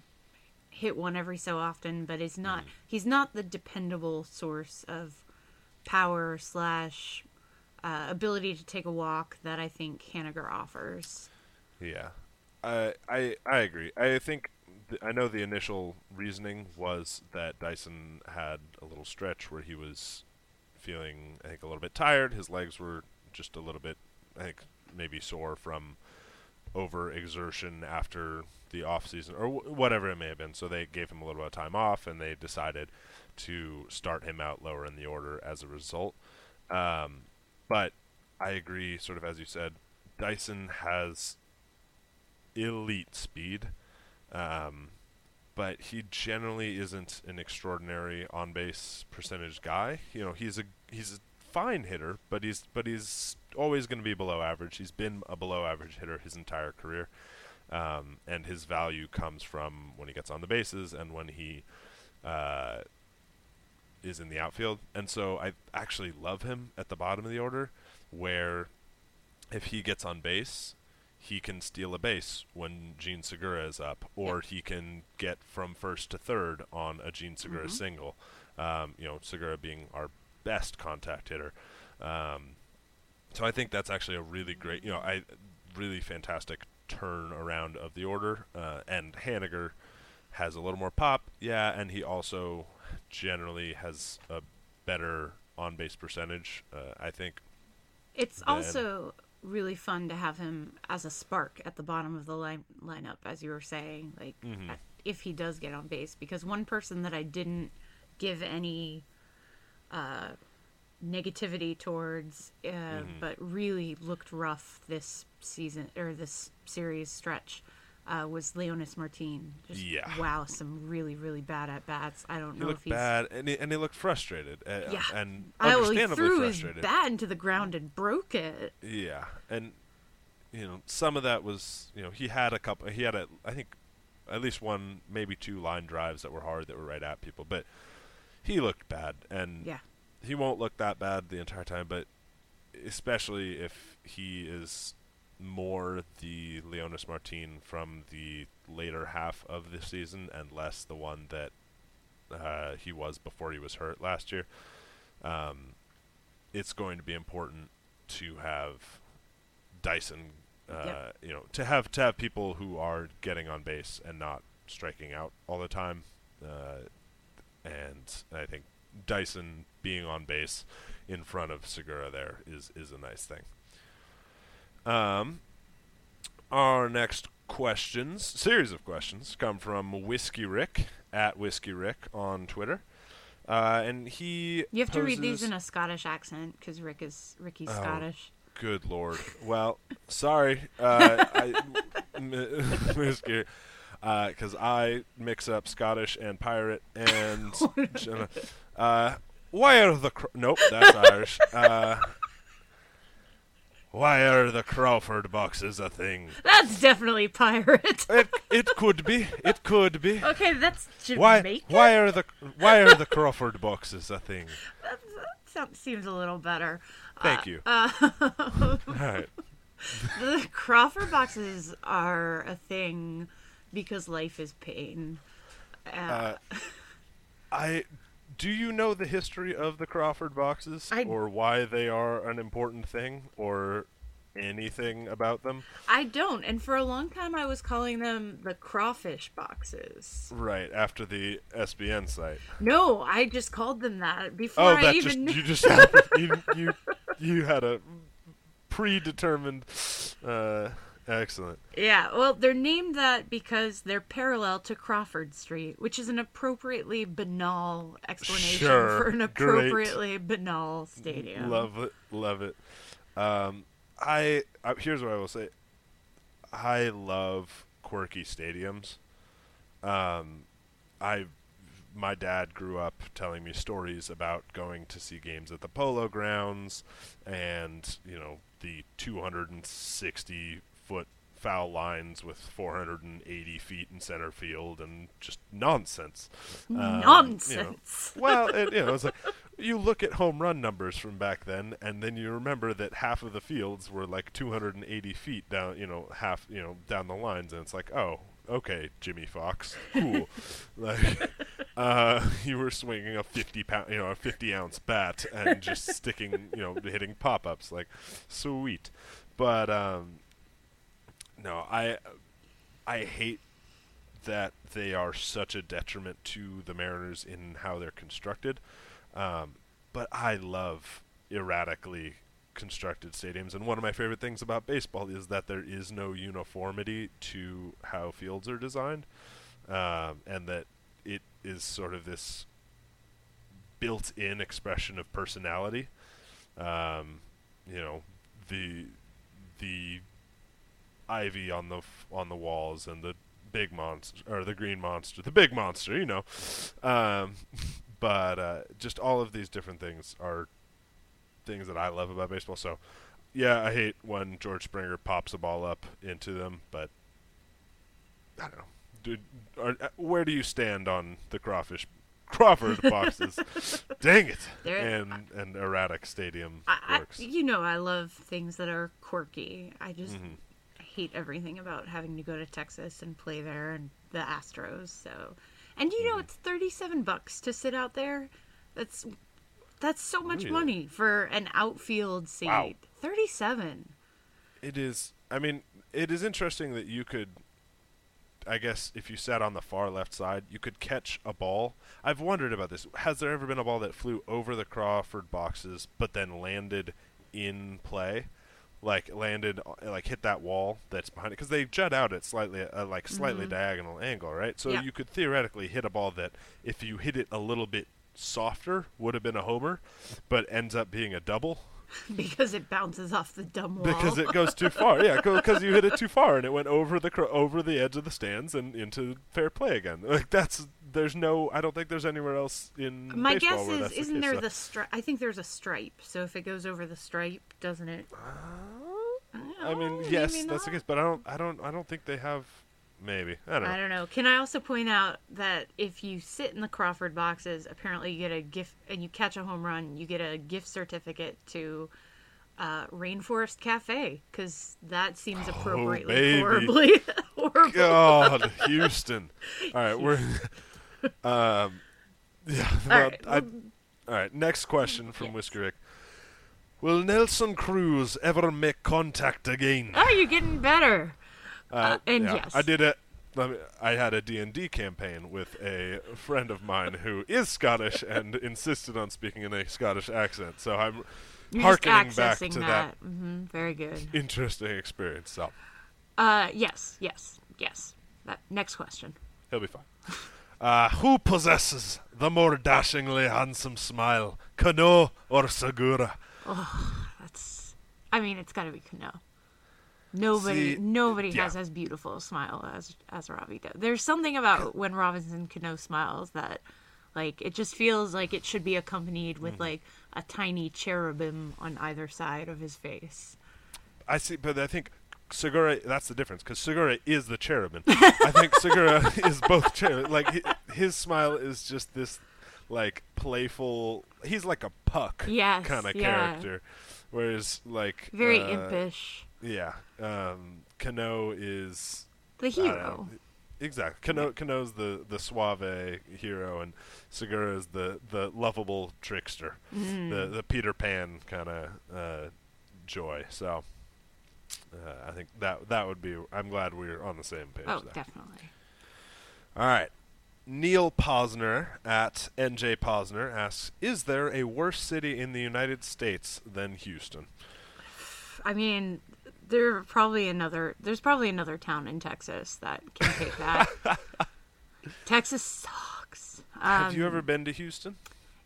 hit one every so often, but he's not. He's not the dependable source of power slash uh, ability to take a walk that I think Haniger offers. Yeah. I I I agree. I think th- I know the initial reasoning was that Dyson had a little stretch where he was feeling, I think, a little bit tired. His legs were just a little bit, I think, maybe sore from overexertion after the off season or w- whatever it may have been. So they gave him a little bit of time off, and they decided to start him out lower in the order as a result. Um, but I agree, sort of as you said, Dyson has elite speed, um, but he generally isn't an extraordinary on base percentage guy. You know, he's a he's a fine hitter, but he's but he's always going to be below average. He's been a below average hitter his entire career, um, and his value comes from when he gets on the bases and when he uh, is in the outfield. And so I actually love him at the bottom of the order, where if he gets on base, he can steal a base when Jean Segura is up, or he can get from first to third on a Jean Segura Mhm. single. Um, you know, Segura being our best contact hitter. Um, so I think that's actually a really great, you know, I really fantastic turn around of the order. Uh, and Haniger has a little more pop, yeah, and he also generally has a better on base percentage. Uh, I think. It's than- also really fun to have him as a spark at the bottom of the line lineup, as you were saying. Like, Mhm. uh, if he does get on base, because one person that I didn't give any uh, negativity towards, uh, Mhm. but really looked rough this season or this series stretch. Uh, was Leonys Martin? Just, Yeah. Wow, some really, really bad at bats. I don't He know if he's bad, and he, and he looked frustrated, uh, Yeah. and Oh, he understandably threw his frustrated. bat into the ground and broke it. Yeah, and you know some of that was you know he had a couple. He had a I think at least one, maybe two line drives that were hard that were right at people, but he looked bad, and Yeah. He won't look that bad the entire time. But especially if he is more the Leonys Martin from the later half of the season and less the one that uh, he was before he was hurt last year. Um, it's going to be important to have Dyson, uh, you know, to have to have people who are getting on base and not striking out all the time. Uh, and I think Dyson being on base in front of Segura there is is a nice thing. Um, our next questions, series of questions, come from Whiskey Rick at Whiskey Rick on Twitter, uh, and he You have to read these in a Scottish accent because Rick is Ricky's Oh, Scottish. Good lord. Well, sorry, uh, I, Whiskey, because I mix up Scottish and pirate and. Uh, why are the nope? That's Irish. Uh, why are the Crawford boxes a thing? That's definitely pirate. it it could be. It could be. Okay, that's Why Jamaican. why are the why are the Crawford boxes a thing? That sounds, seems a little better. Thank Uh, you. Uh, All right. the Crawford boxes are a thing because life is pain. Uh, Uh, I do you know the history of the Crawford boxes I- or why they are an important thing or anything about them? I don't, and for a long time I was calling them the crawfish boxes. Right after the SBN site. No, I just called them that before Oh, I that even. just you just had, you you you had a predetermined. Uh, excellent. Yeah, well, they're named that because they're parallel to Crawford Street, which is an appropriately banal explanation Sure, for an great. appropriately banal stadium. Love it, love it. Um, I, I here's what I will say. I love quirky stadiums. Um, I, my dad grew up telling me stories about going to see games at the Polo Grounds, and you know the 260 foot foul lines with 480 feet in center field and just nonsense. Um, you know. Nonsense. well, it, you know, it's like you look at home run numbers from back then, and then you remember that half of the fields were like 280 feet down, you know, half, you know, down the lines, and it's like, oh, okay, Jimmie Foxx, cool. like, uh, you were swinging a 50 pound, you know, a 50 ounce bat and just sticking, you know, hitting pop ups, like, sweet. But um, no, I I hate that they are such a detriment to the Mariners in how they're constructed. Um, but I love erratically constructed stadiums, and one of my favorite things about baseball is that there is no uniformity to how fields are designed, um, and that it is sort of this built-in expression of personality. Um, you know, the the ivy on the f- on the walls and the big monster or the green monster, the big monster, you know. Um, but uh, just all of these different things are things that I love about baseball. So, yeah, I hate when George Springer pops a ball up into them, but I don't know. Dude, are, uh, where do you stand on the crawfish Crawford boxes? Dang it! They're- and and erratic stadium I, works. you know, I love things that are quirky. I just Mhm. Hate everything about having to go to Texas and play there and the Astros. So, and you know, mm. it's thirty-seven bucks to sit out there. That's that's so much Really? money for an outfield seat. Wow. Thirty-seven. It is. I mean, it is interesting that you could. I guess if you sat on the far left side, you could catch a ball. I've wondered about this. Has there ever been a ball that flew over the Crawford boxes but then landed in play? Like landed, uh, like hit that wall that's behind it because they jut out at slightly, uh, like slightly Mhm. diagonal angle, right? So Yeah. you could theoretically hit a ball that, if you hit it a little bit softer, would have been a homer, but ends up being a double because it bounces off the dumb wall. because it goes too far. Yeah, because you hit it too far and it went over the cro- over the edge of the stands and into fair play again. Like that's there's no. I don't think there's anywhere else in My guess is, isn't the there So- the stripe? I think there's a stripe. So if it goes over the stripe, doesn't it? Uh, I mean, Oh, yes, that's the case, but I don't. I don't. I don't think they have. Maybe I don't know. I don't know. Can I also point out that if you sit in the Crawford boxes, apparently you get a gift, and you catch a home run, you get a gift certificate to uh, Rainforest Cafe because that seems appropriately Oh, horribly horrible. God, Houston. All right, we're. um, yeah. All well, right, I, all right. Next question from Whiskey Rick. Will Nelson Cruz ever make contact again? Oh, you're getting better. Uh, and yeah, yes. I did it. I had a D&D campaign with a friend of mine who is Scottish and insisted on speaking in a Scottish accent. So I'm You're harkening back to that, that. hmm Very good. interesting experience. So Uh, yes, yes, yes. That next question. he'll be fine. Uh, who possesses the more dashingly handsome smile, Cano or Segura? Oh, that's. I mean, it's got to be Cano. Nobody, See, nobody yeah. has as beautiful a smile as as Robbie does. There's something about when Robinson Cano smiles that, like, it just feels like it should be accompanied with Mhm. like a tiny cherubim on either side of his face. I see, but I think Segura. That's the difference because Segura is the cherubim. I think Segura is both cherubim. Like hi- his smile is just this, like playful. He's like a puck Yes, kind of yeah. character, whereas like Very uh, impish. Yeah, um, Cano is The I don't know. hero. Exactly. Cano, Cano's the, the suave hero, and Segura is the, the lovable trickster, Mm. the the Peter Pan kind of uh, joy. So uh, I think that that would be. I'm glad we're on the same page. Oh, there. definitely. All right. Neil Posner at NJ Posner asks, "Is there a worse city in the United States than Houston?" I mean, there probably another. There's probably another town in Texas that can take that. Texas sucks. Have you Um, ever been to Houston?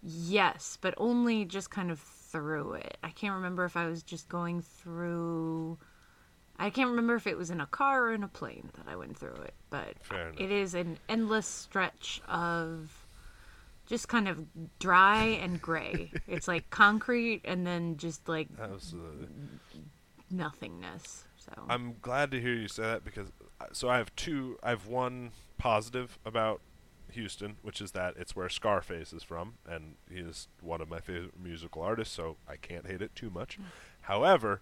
Yes, but only just kind of through it. I can't remember if I was just going through. I can't remember if it was in a car or in a plane that I went through it, but it is an endless stretch of just kind of dry and gray. it's like concrete and then just like Absolutely. Nothingness. So I'm glad to hear you say that because uh, so I have two. I have one positive about Houston, which is that it's where Scarface is from, and he is one of my favorite musical artists, so I can't hate it too much. However,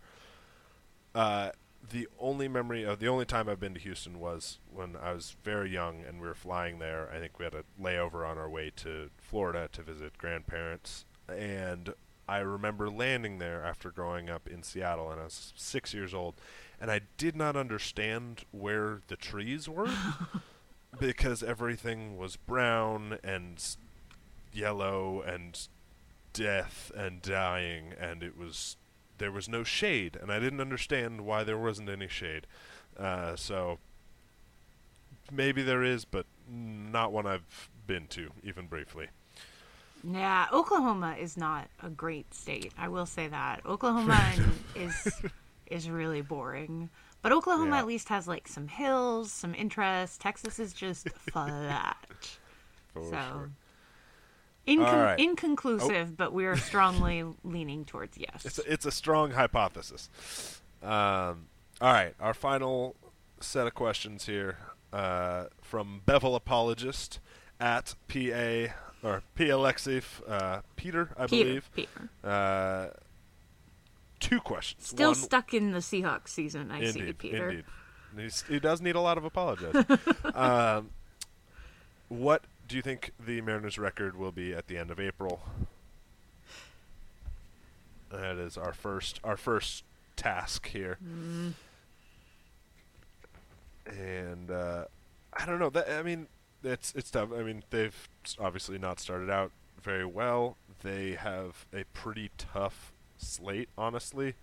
uh, the only memory of the only time I've been to Houston was when I was very young and we were flying there. I think we had a layover on our way to Florida to visit grandparents, and I remember landing there after growing up in Seattle, and I was six years old, and I did not understand where the trees were because everything was brown and yellow and death and dying, and it was there was no shade, and I didn't understand why there wasn't any shade. Uh, so maybe there is, but not one I've been to, even briefly. Yeah, Oklahoma is not a great state. I will say that Oklahoma is is really boring. But Oklahoma Yeah. at least has like some hills, some interest. Texas is just flat. So sure. incon- right. inconclusive, but we are strongly leaning towards yes. It's a, it's a strong hypothesis. Um, all right, our final set of questions here uh, from Bevell Apologist at PA or PLXif uh, Peter, I Peter, believe. Peter. Uh, two questions. Still One- stuck in the Seahawks season, I see, Peter. Indeed. He's, he does need a lot of apologizing. um, what do you think the Mariners' record will be at the end of April? That is our first our first task here. Mm. And uh, I don't know. That I mean, it's it's tough. I mean, they've obviously not started out very well. They have a pretty tough slate, honestly.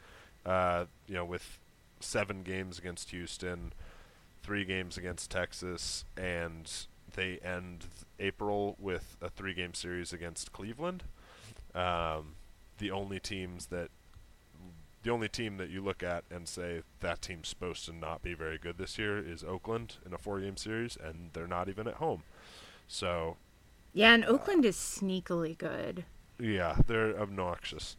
Uh, you know, with seven games against Houston, three games against Texas, and they end April with a three-game series against Cleveland. Um, the only teams that the only team that you look at and say that team's supposed to not be very good this year is Oakland in a four-game series, and they're not even at home. So Yeah, and Oakland is sneakily good. yeah, they're obnoxious.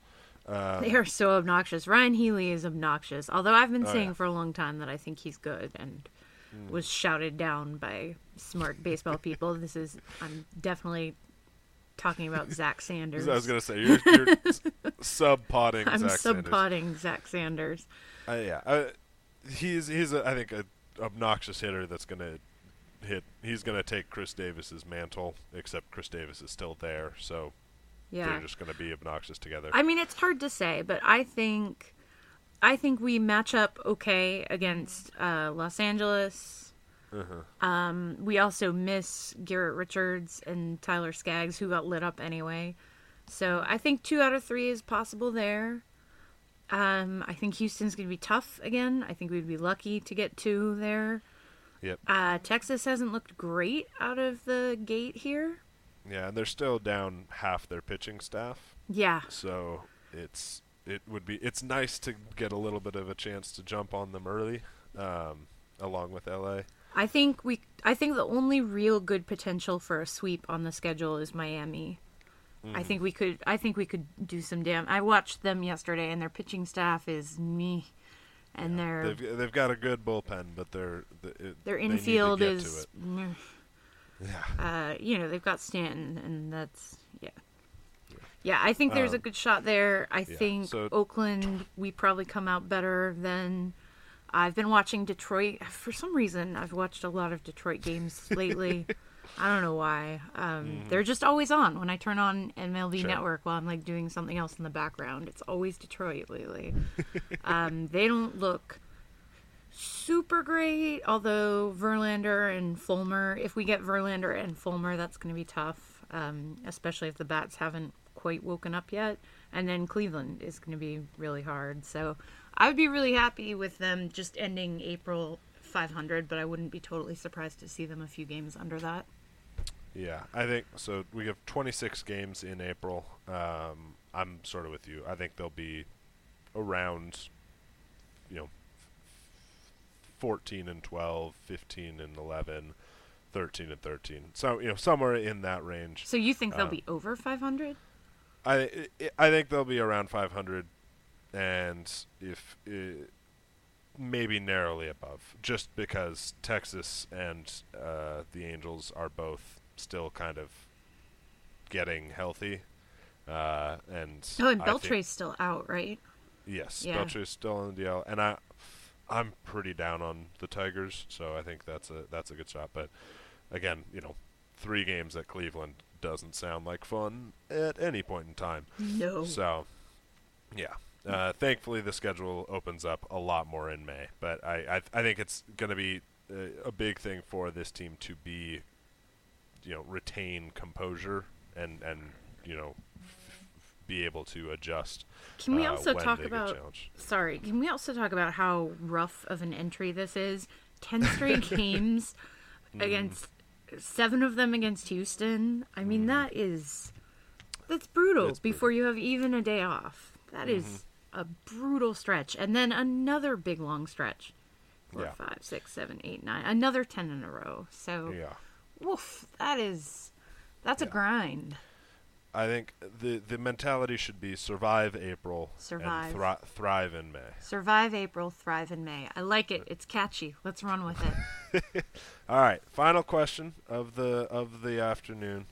Uh, They are so obnoxious. Ryon Healy is obnoxious. Although I've been Oh, saying yeah. for a long time that I think he's good and Mm. was shouted down by smart baseball people. This is I'm definitely talking about Zach Sanders. I was gonna say you're, you're sub potting. I'm Zach sub Sanders. potting Zach Sanders. Uh, yeah, uh, he's he's a, I think a obnoxious hitter that's gonna hit. He's gonna take Khris Davis's mantle, except Khris Davis is still there, so Yeah. they're just gonna be obnoxious together. I mean, it's hard to say, but I think I think we match up okay against uh, Los Angeles. Uh-huh. Um, we also miss Garrett Richards and Tyler Skaggs, who got lit up anyway. So I think two out of three is possible there. Um, I think Houston's going to be tough again. I think we'd be lucky to get two there. Yep. Uh, Texas hasn't looked great out of the gate here. Yeah, and they're still down half their pitching staff. Yeah. So it's it would be it's nice to get a little bit of a chance to jump on them early, um, along with LA. I think we. I think the only real good potential for a sweep on the schedule is Miami. I Mhm. think we could. I think we could do some damn. I watched them yesterday, and their pitching staff is me, and their They've they've got a good bullpen, but their their infield is. Yeah. Uh, you know they've got Stanton, and that's yeah. Yeah, I think there's a Um, good shot there. I yeah, think so- Oakland, we probably come out better than. I've been watching Detroit. For some reason, I've watched a lot of Detroit games lately. I don't know why. Um, Mhm. They're just always on when I turn on MLB Sure. Network while I'm like doing something else in the background. It's always Detroit lately. um, they don't look super great, although Verlander and Fulmer, if we get Verlander and Fulmer, that's going to be tough, um, especially if the bats haven't quite woken up yet. And then Cleveland is going to be really hard. So I would be really happy with them just ending April 500, but I wouldn't be totally surprised to see them a few games under that. Yeah, I think so. We have 26 games in April. Um, I'm sort of with you. I think they'll be around, you know, 14 and 12, 15 and 11, 13 and 13. So you know, somewhere in that range. So you think they'll Um, be over 500? I I- I think they'll be around 500, and if uh, maybe narrowly above, just because Texas and uh, the Angels are both still kind of getting healthy, uh, and Oh, and think- Beltre's still out, right? Yes, Yeah. Beltre's still on the DL, and I, I'm pretty down on the Tigers, so I think that's a that's a good shot. But again, you know, three games at Cleveland doesn't sound like fun at any point in time. No. So, Yeah. Uh, thankfully, the schedule opens up a lot more in May, but I I, I think it's going to be a, a big thing for this team to be, you know, retain composure and and you know, f- be able to adjust. Can we uh, also talk about? Sorry, can we also talk about how rough of an entry this is? Ten straight games Mm. against seven of them against Houston. I mean, Mm. that is that's brutal. before you have even a day off, That is Mm-hmm. A brutal stretch, and then another big long stretch. Four, Yeah. five, six, seven, eight, nine. Another ten in a row. So, Yeah. woof. That is that's a grind. I think the the mentality should be survive April, Survive. and thri- thrive in May. Survive April, thrive in May. I like it. It's catchy. Let's run with it. All right, final question of the of the afternoon.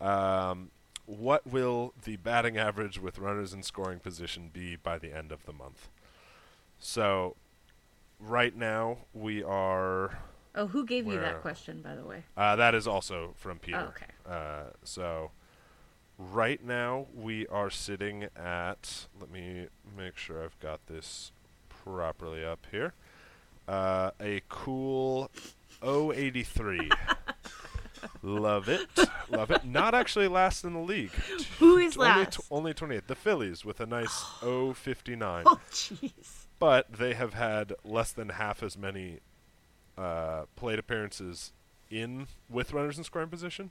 Um, what will the batting average with runners in scoring position be by the end of the month? So, right now we are. Oh, who gave you that question, by the way? Uh, that is also from Peter. Oh, okay. Uh, so, right now we are sitting at. Let me make sure I've got this properly up here. Uh, a cool 083. Love it. Love it. Not actually last in the league. Who is only, last? only 28. The Phillies with a nice 059. Oh, jeez. But they have had less than half as many uh, plate appearances in with runners in scoring position.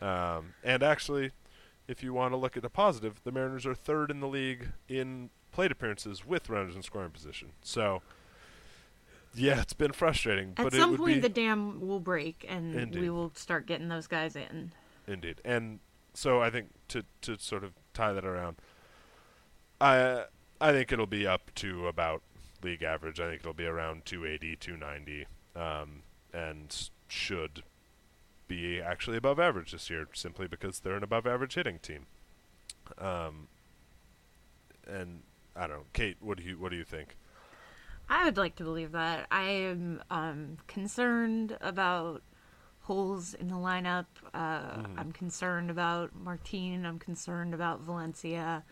Um, and actually, if you want to look at the positive, the Mariners are third in the league in plate appearances with runners in scoring position. So, yeah, it's been frustrating. At but it some point, be the dam will break, and Indeed. we will start getting those guys in. Indeed. And so I think to to sort of tie that around, I I think it'll be up to about league average. I think it'll be around 280, 290, um, and should be actually above average this year, simply because they're an above average hitting team. Um, and I don't know, Kate. What do you what do you think? I would like to believe that. I am um, concerned about holes in the lineup. Uh, Mm-hmm. I'm concerned about Martin. I'm concerned about Valencia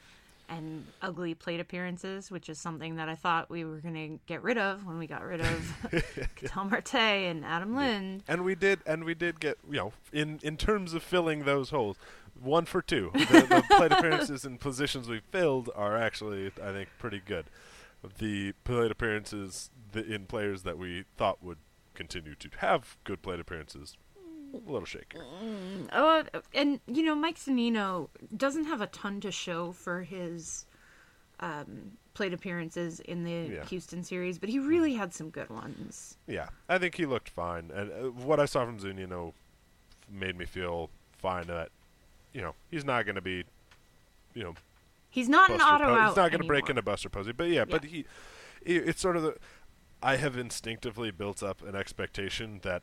and ugly plate appearances, which is something that I thought we were going to get rid of when we got rid of Ketel Marte and Adam Lind. And we did, and we did get, you know, in in terms of filling those holes, one for two. The, the plate appearances and positions we filled are actually, I think, pretty good. The plate appearances in players that we thought would continue to have good plate appearances, a little shaky. Oh, and you know, Mike Zunino doesn't have a ton to show for his um, plate appearances in the Yeah. Houston series, but he really had some good ones. Yeah, I think he looked fine, and uh, what I saw from Zunino made me feel fine. That you know he's not going to be, you know, He's not an auto Po- out. He's not going to break into Buster Posey, but yeah, but he, i it's sort of the. I have instinctively built up an expectation that,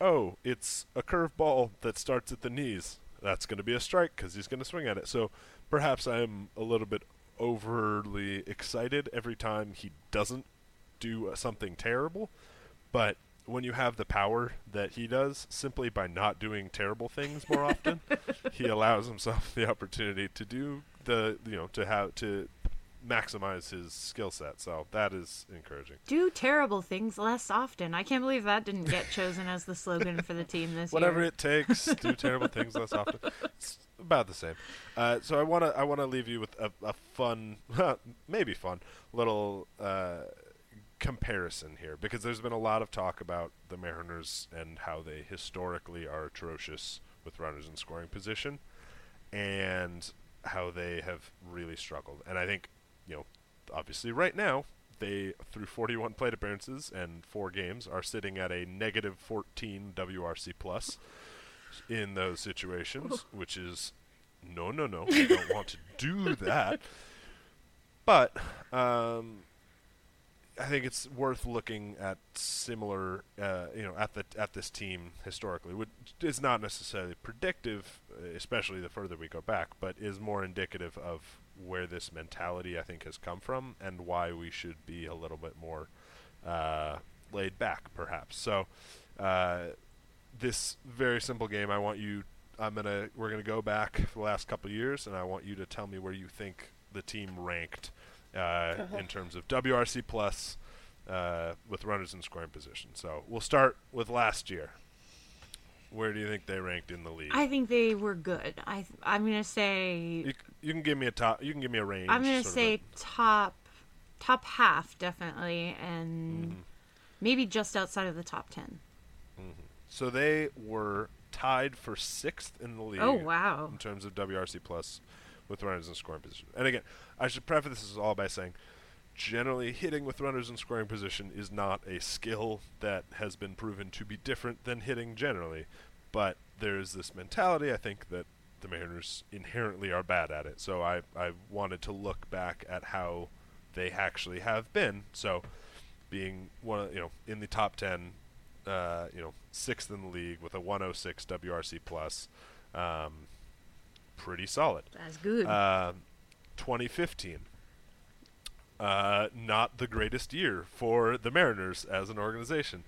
oh, it's a curveball that starts at the knees. That's going to be a strike because he's going to swing at it. So perhaps I'm a little bit overly excited every time he doesn't do something terrible, but when you have the power that he does, simply by not doing terrible things more often, he allows himself the opportunity to do the you know to have to maximize his skill set. So that is encouraging. Do terrible things less often. I can't believe that didn't get chosen as the slogan for the team this Whatever year. Whatever it takes, do terrible things less often. It's about the same. Uh, so I want to I want to leave you with a, a fun, maybe fun little uh, comparison here because there's been a lot of talk about the Mariners and how they historically are atrocious with runners in scoring position, and how they have really struggled. And I think you know, obviously right now they through 41 plate appearances and four games are sitting at a negative 14 WRC plus in those situations, which is no, no, no. We don't want to do that. But um, I think it's worth looking at similar, uh, you know, at the at this team historically, which is not necessarily predictive, uh, especially the further we go back, but is more indicative of where this mentality I think has come from and why we should be a little bit more uh, laid back, perhaps. So, uh, this very simple game, I want you. I'm gonna. We're gonna go back for the last couple years, and I want you to tell me where you think the team ranked uh, in terms of WRC plus uh, with runners in scoring position. So we'll start with last year. Where do you think they ranked in the league? I think they were good. I I'm gonna say you, you can give me a top. You can give me a range. I'm gonna say top top half definitely, and Mm-hmm. maybe just outside of the top ten. So they were tied for sixth in the league. Oh, wow. In terms of WRC plus, with runners in scoring position. And again, I should preface this all by saying, generally hitting with runners in scoring position is not a skill that has been proven to be different than hitting generally. But there's this mentality, I think, that the Mariners inherently are bad at it. So I I wanted to look back at how they actually have been. So being one of, you know in the top 10 uh, you know sixth in the league with a 106 WRC plus um, pretty solid That's good. um 2015 uh, not the greatest year for the Mariners as an organization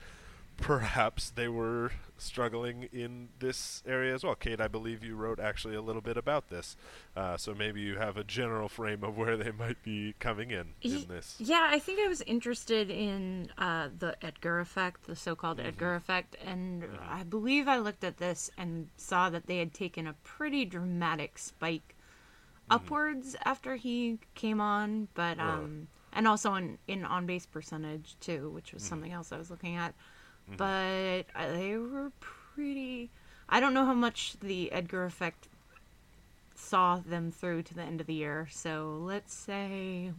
perhaps they were struggling in this area as well. Kate, I believe you wrote actually a little bit about this, uh, so maybe you have a general frame of where they might be coming in in this. Yeah, I think I was interested in uh, the Edgar effect, the so-called Mm-hmm. Edgar effect, and I believe I looked at this and saw that they had taken a pretty dramatic spike Mm-hmm. upwards after he came on, but um, and also in in on base percentage too, which Mm-hmm. was something else I was looking at. But uh, they were pretty. I don't know how much the Edgar effect saw them through to the end of the year. So let's say,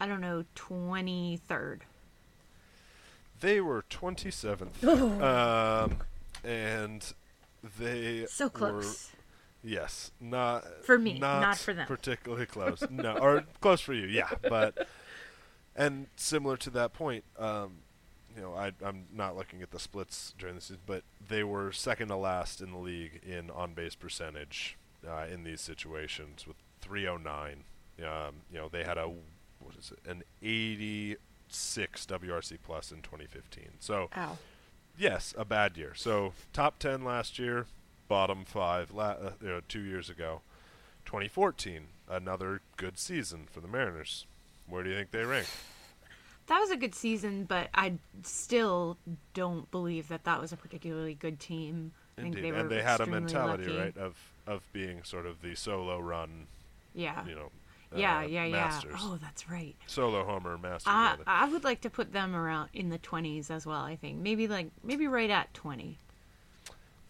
I don't know, 23rd. They were 27th. Oh. Um, and they So were- close. yes, not For me, not, not for them. Particularly close. no, or close for you, yeah. But and similar to that point, um, you know, I, I'm not looking at the splits during the season, but they were second to last in the league in on base percentage uh, in these situations with 309. Um, you know, they had a what is it, an 86 WRC plus in 2015. So Ow. yes, a bad year. So top 10 last year, bottom five la- uh, you know, two years ago. 2014, another good season for the Mariners. Where do you think they rank? That was a good season, but I still don't believe that that was a particularly good team. I think Indeed, they were and they had a mentality, lucky. right, of of being sort of the solo run, Yeah. you know, yeah, uh, yeah, yeah. masters. Oh, that's right. solo homer masters. I. I would like to put them around in the 20s as well, I think. Maybe like maybe right at 20.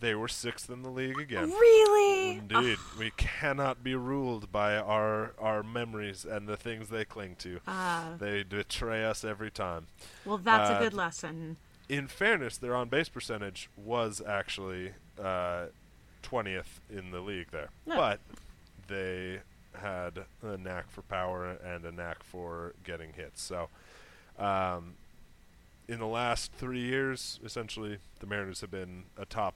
They were sixth in the league again. Really? Indeed, we cannot be ruled by our our memories and the things they cling to. Ah. they betray us every time. Well, that's Uh, a good lesson. In fairness, their on base percentage was actually twentieth in the league there, Yeah. but they had a knack for power and a knack for getting hits. So, um, in the last three years, essentially, the Mariners have been a top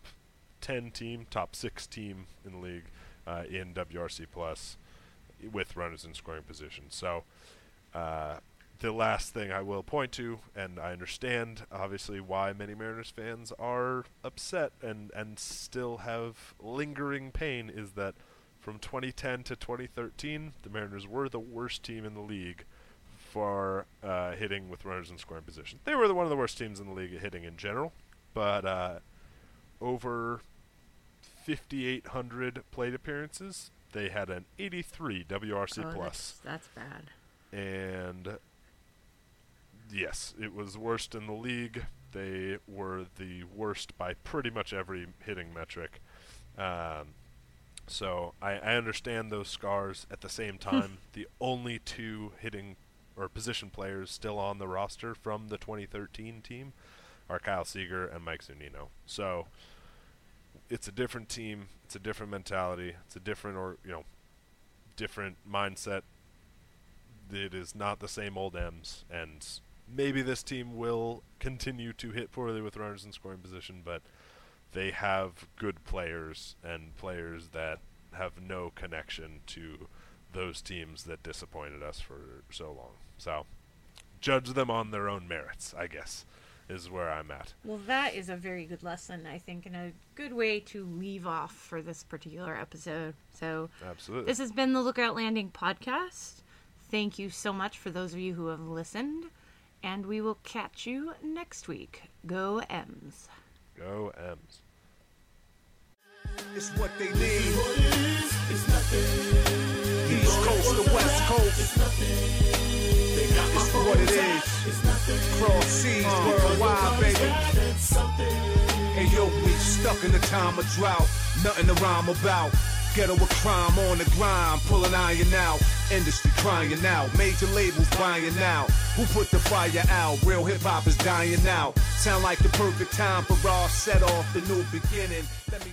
ten team, top six team in the league uh, in WRC plus with runners in scoring position. So, uh, the last thing I will point to, and I understand obviously why many Mariners fans are upset and and still have lingering pain, is that from 2010 to 2013, the Mariners were the worst team in the league for uh, hitting with runners in scoring position. They were the, one of the worst teams in the league at hitting in general, but uh, over 5,800 plate appearances, they had an 83 WRC Oh, plus, That's, that's bad. and yes, it was worst in the league. They were the worst by pretty much every hitting metric. Um, so I, I understand those scars. At the same time, the only two hitting or position players still on the roster from the 2013 team are Kyle Seager and Mike Zunino. So it's a different team. It's a different mentality. It's a different or you know different mindset. It is not the same old M's, and maybe this team will continue to hit poorly with runners in scoring position, but they have good players and players that have no connection to those teams that disappointed us for so long. So judge them on their own merits, I guess. Is where I'm at. Well, that is a very good lesson, I think, and a good way to leave off for this particular episode. So, Absolutely. this has been the Lookout Landing podcast. Thank you so much for those of you who have listened, and we will catch you next week. Go M's. Go M's. It's what they need. East Coast to West Coast. It's what it is. Cross seas uh. worldwide, baby. Hey yo, we stuck in the time of drought. Nothing to rhyme about. Ghetto with crime on the grind, pulling iron out. Industry crying out, major labels buying out. Who put the fire out? Real hip hop is dying out. Sound like the perfect time for Raw set off the new beginning. Let me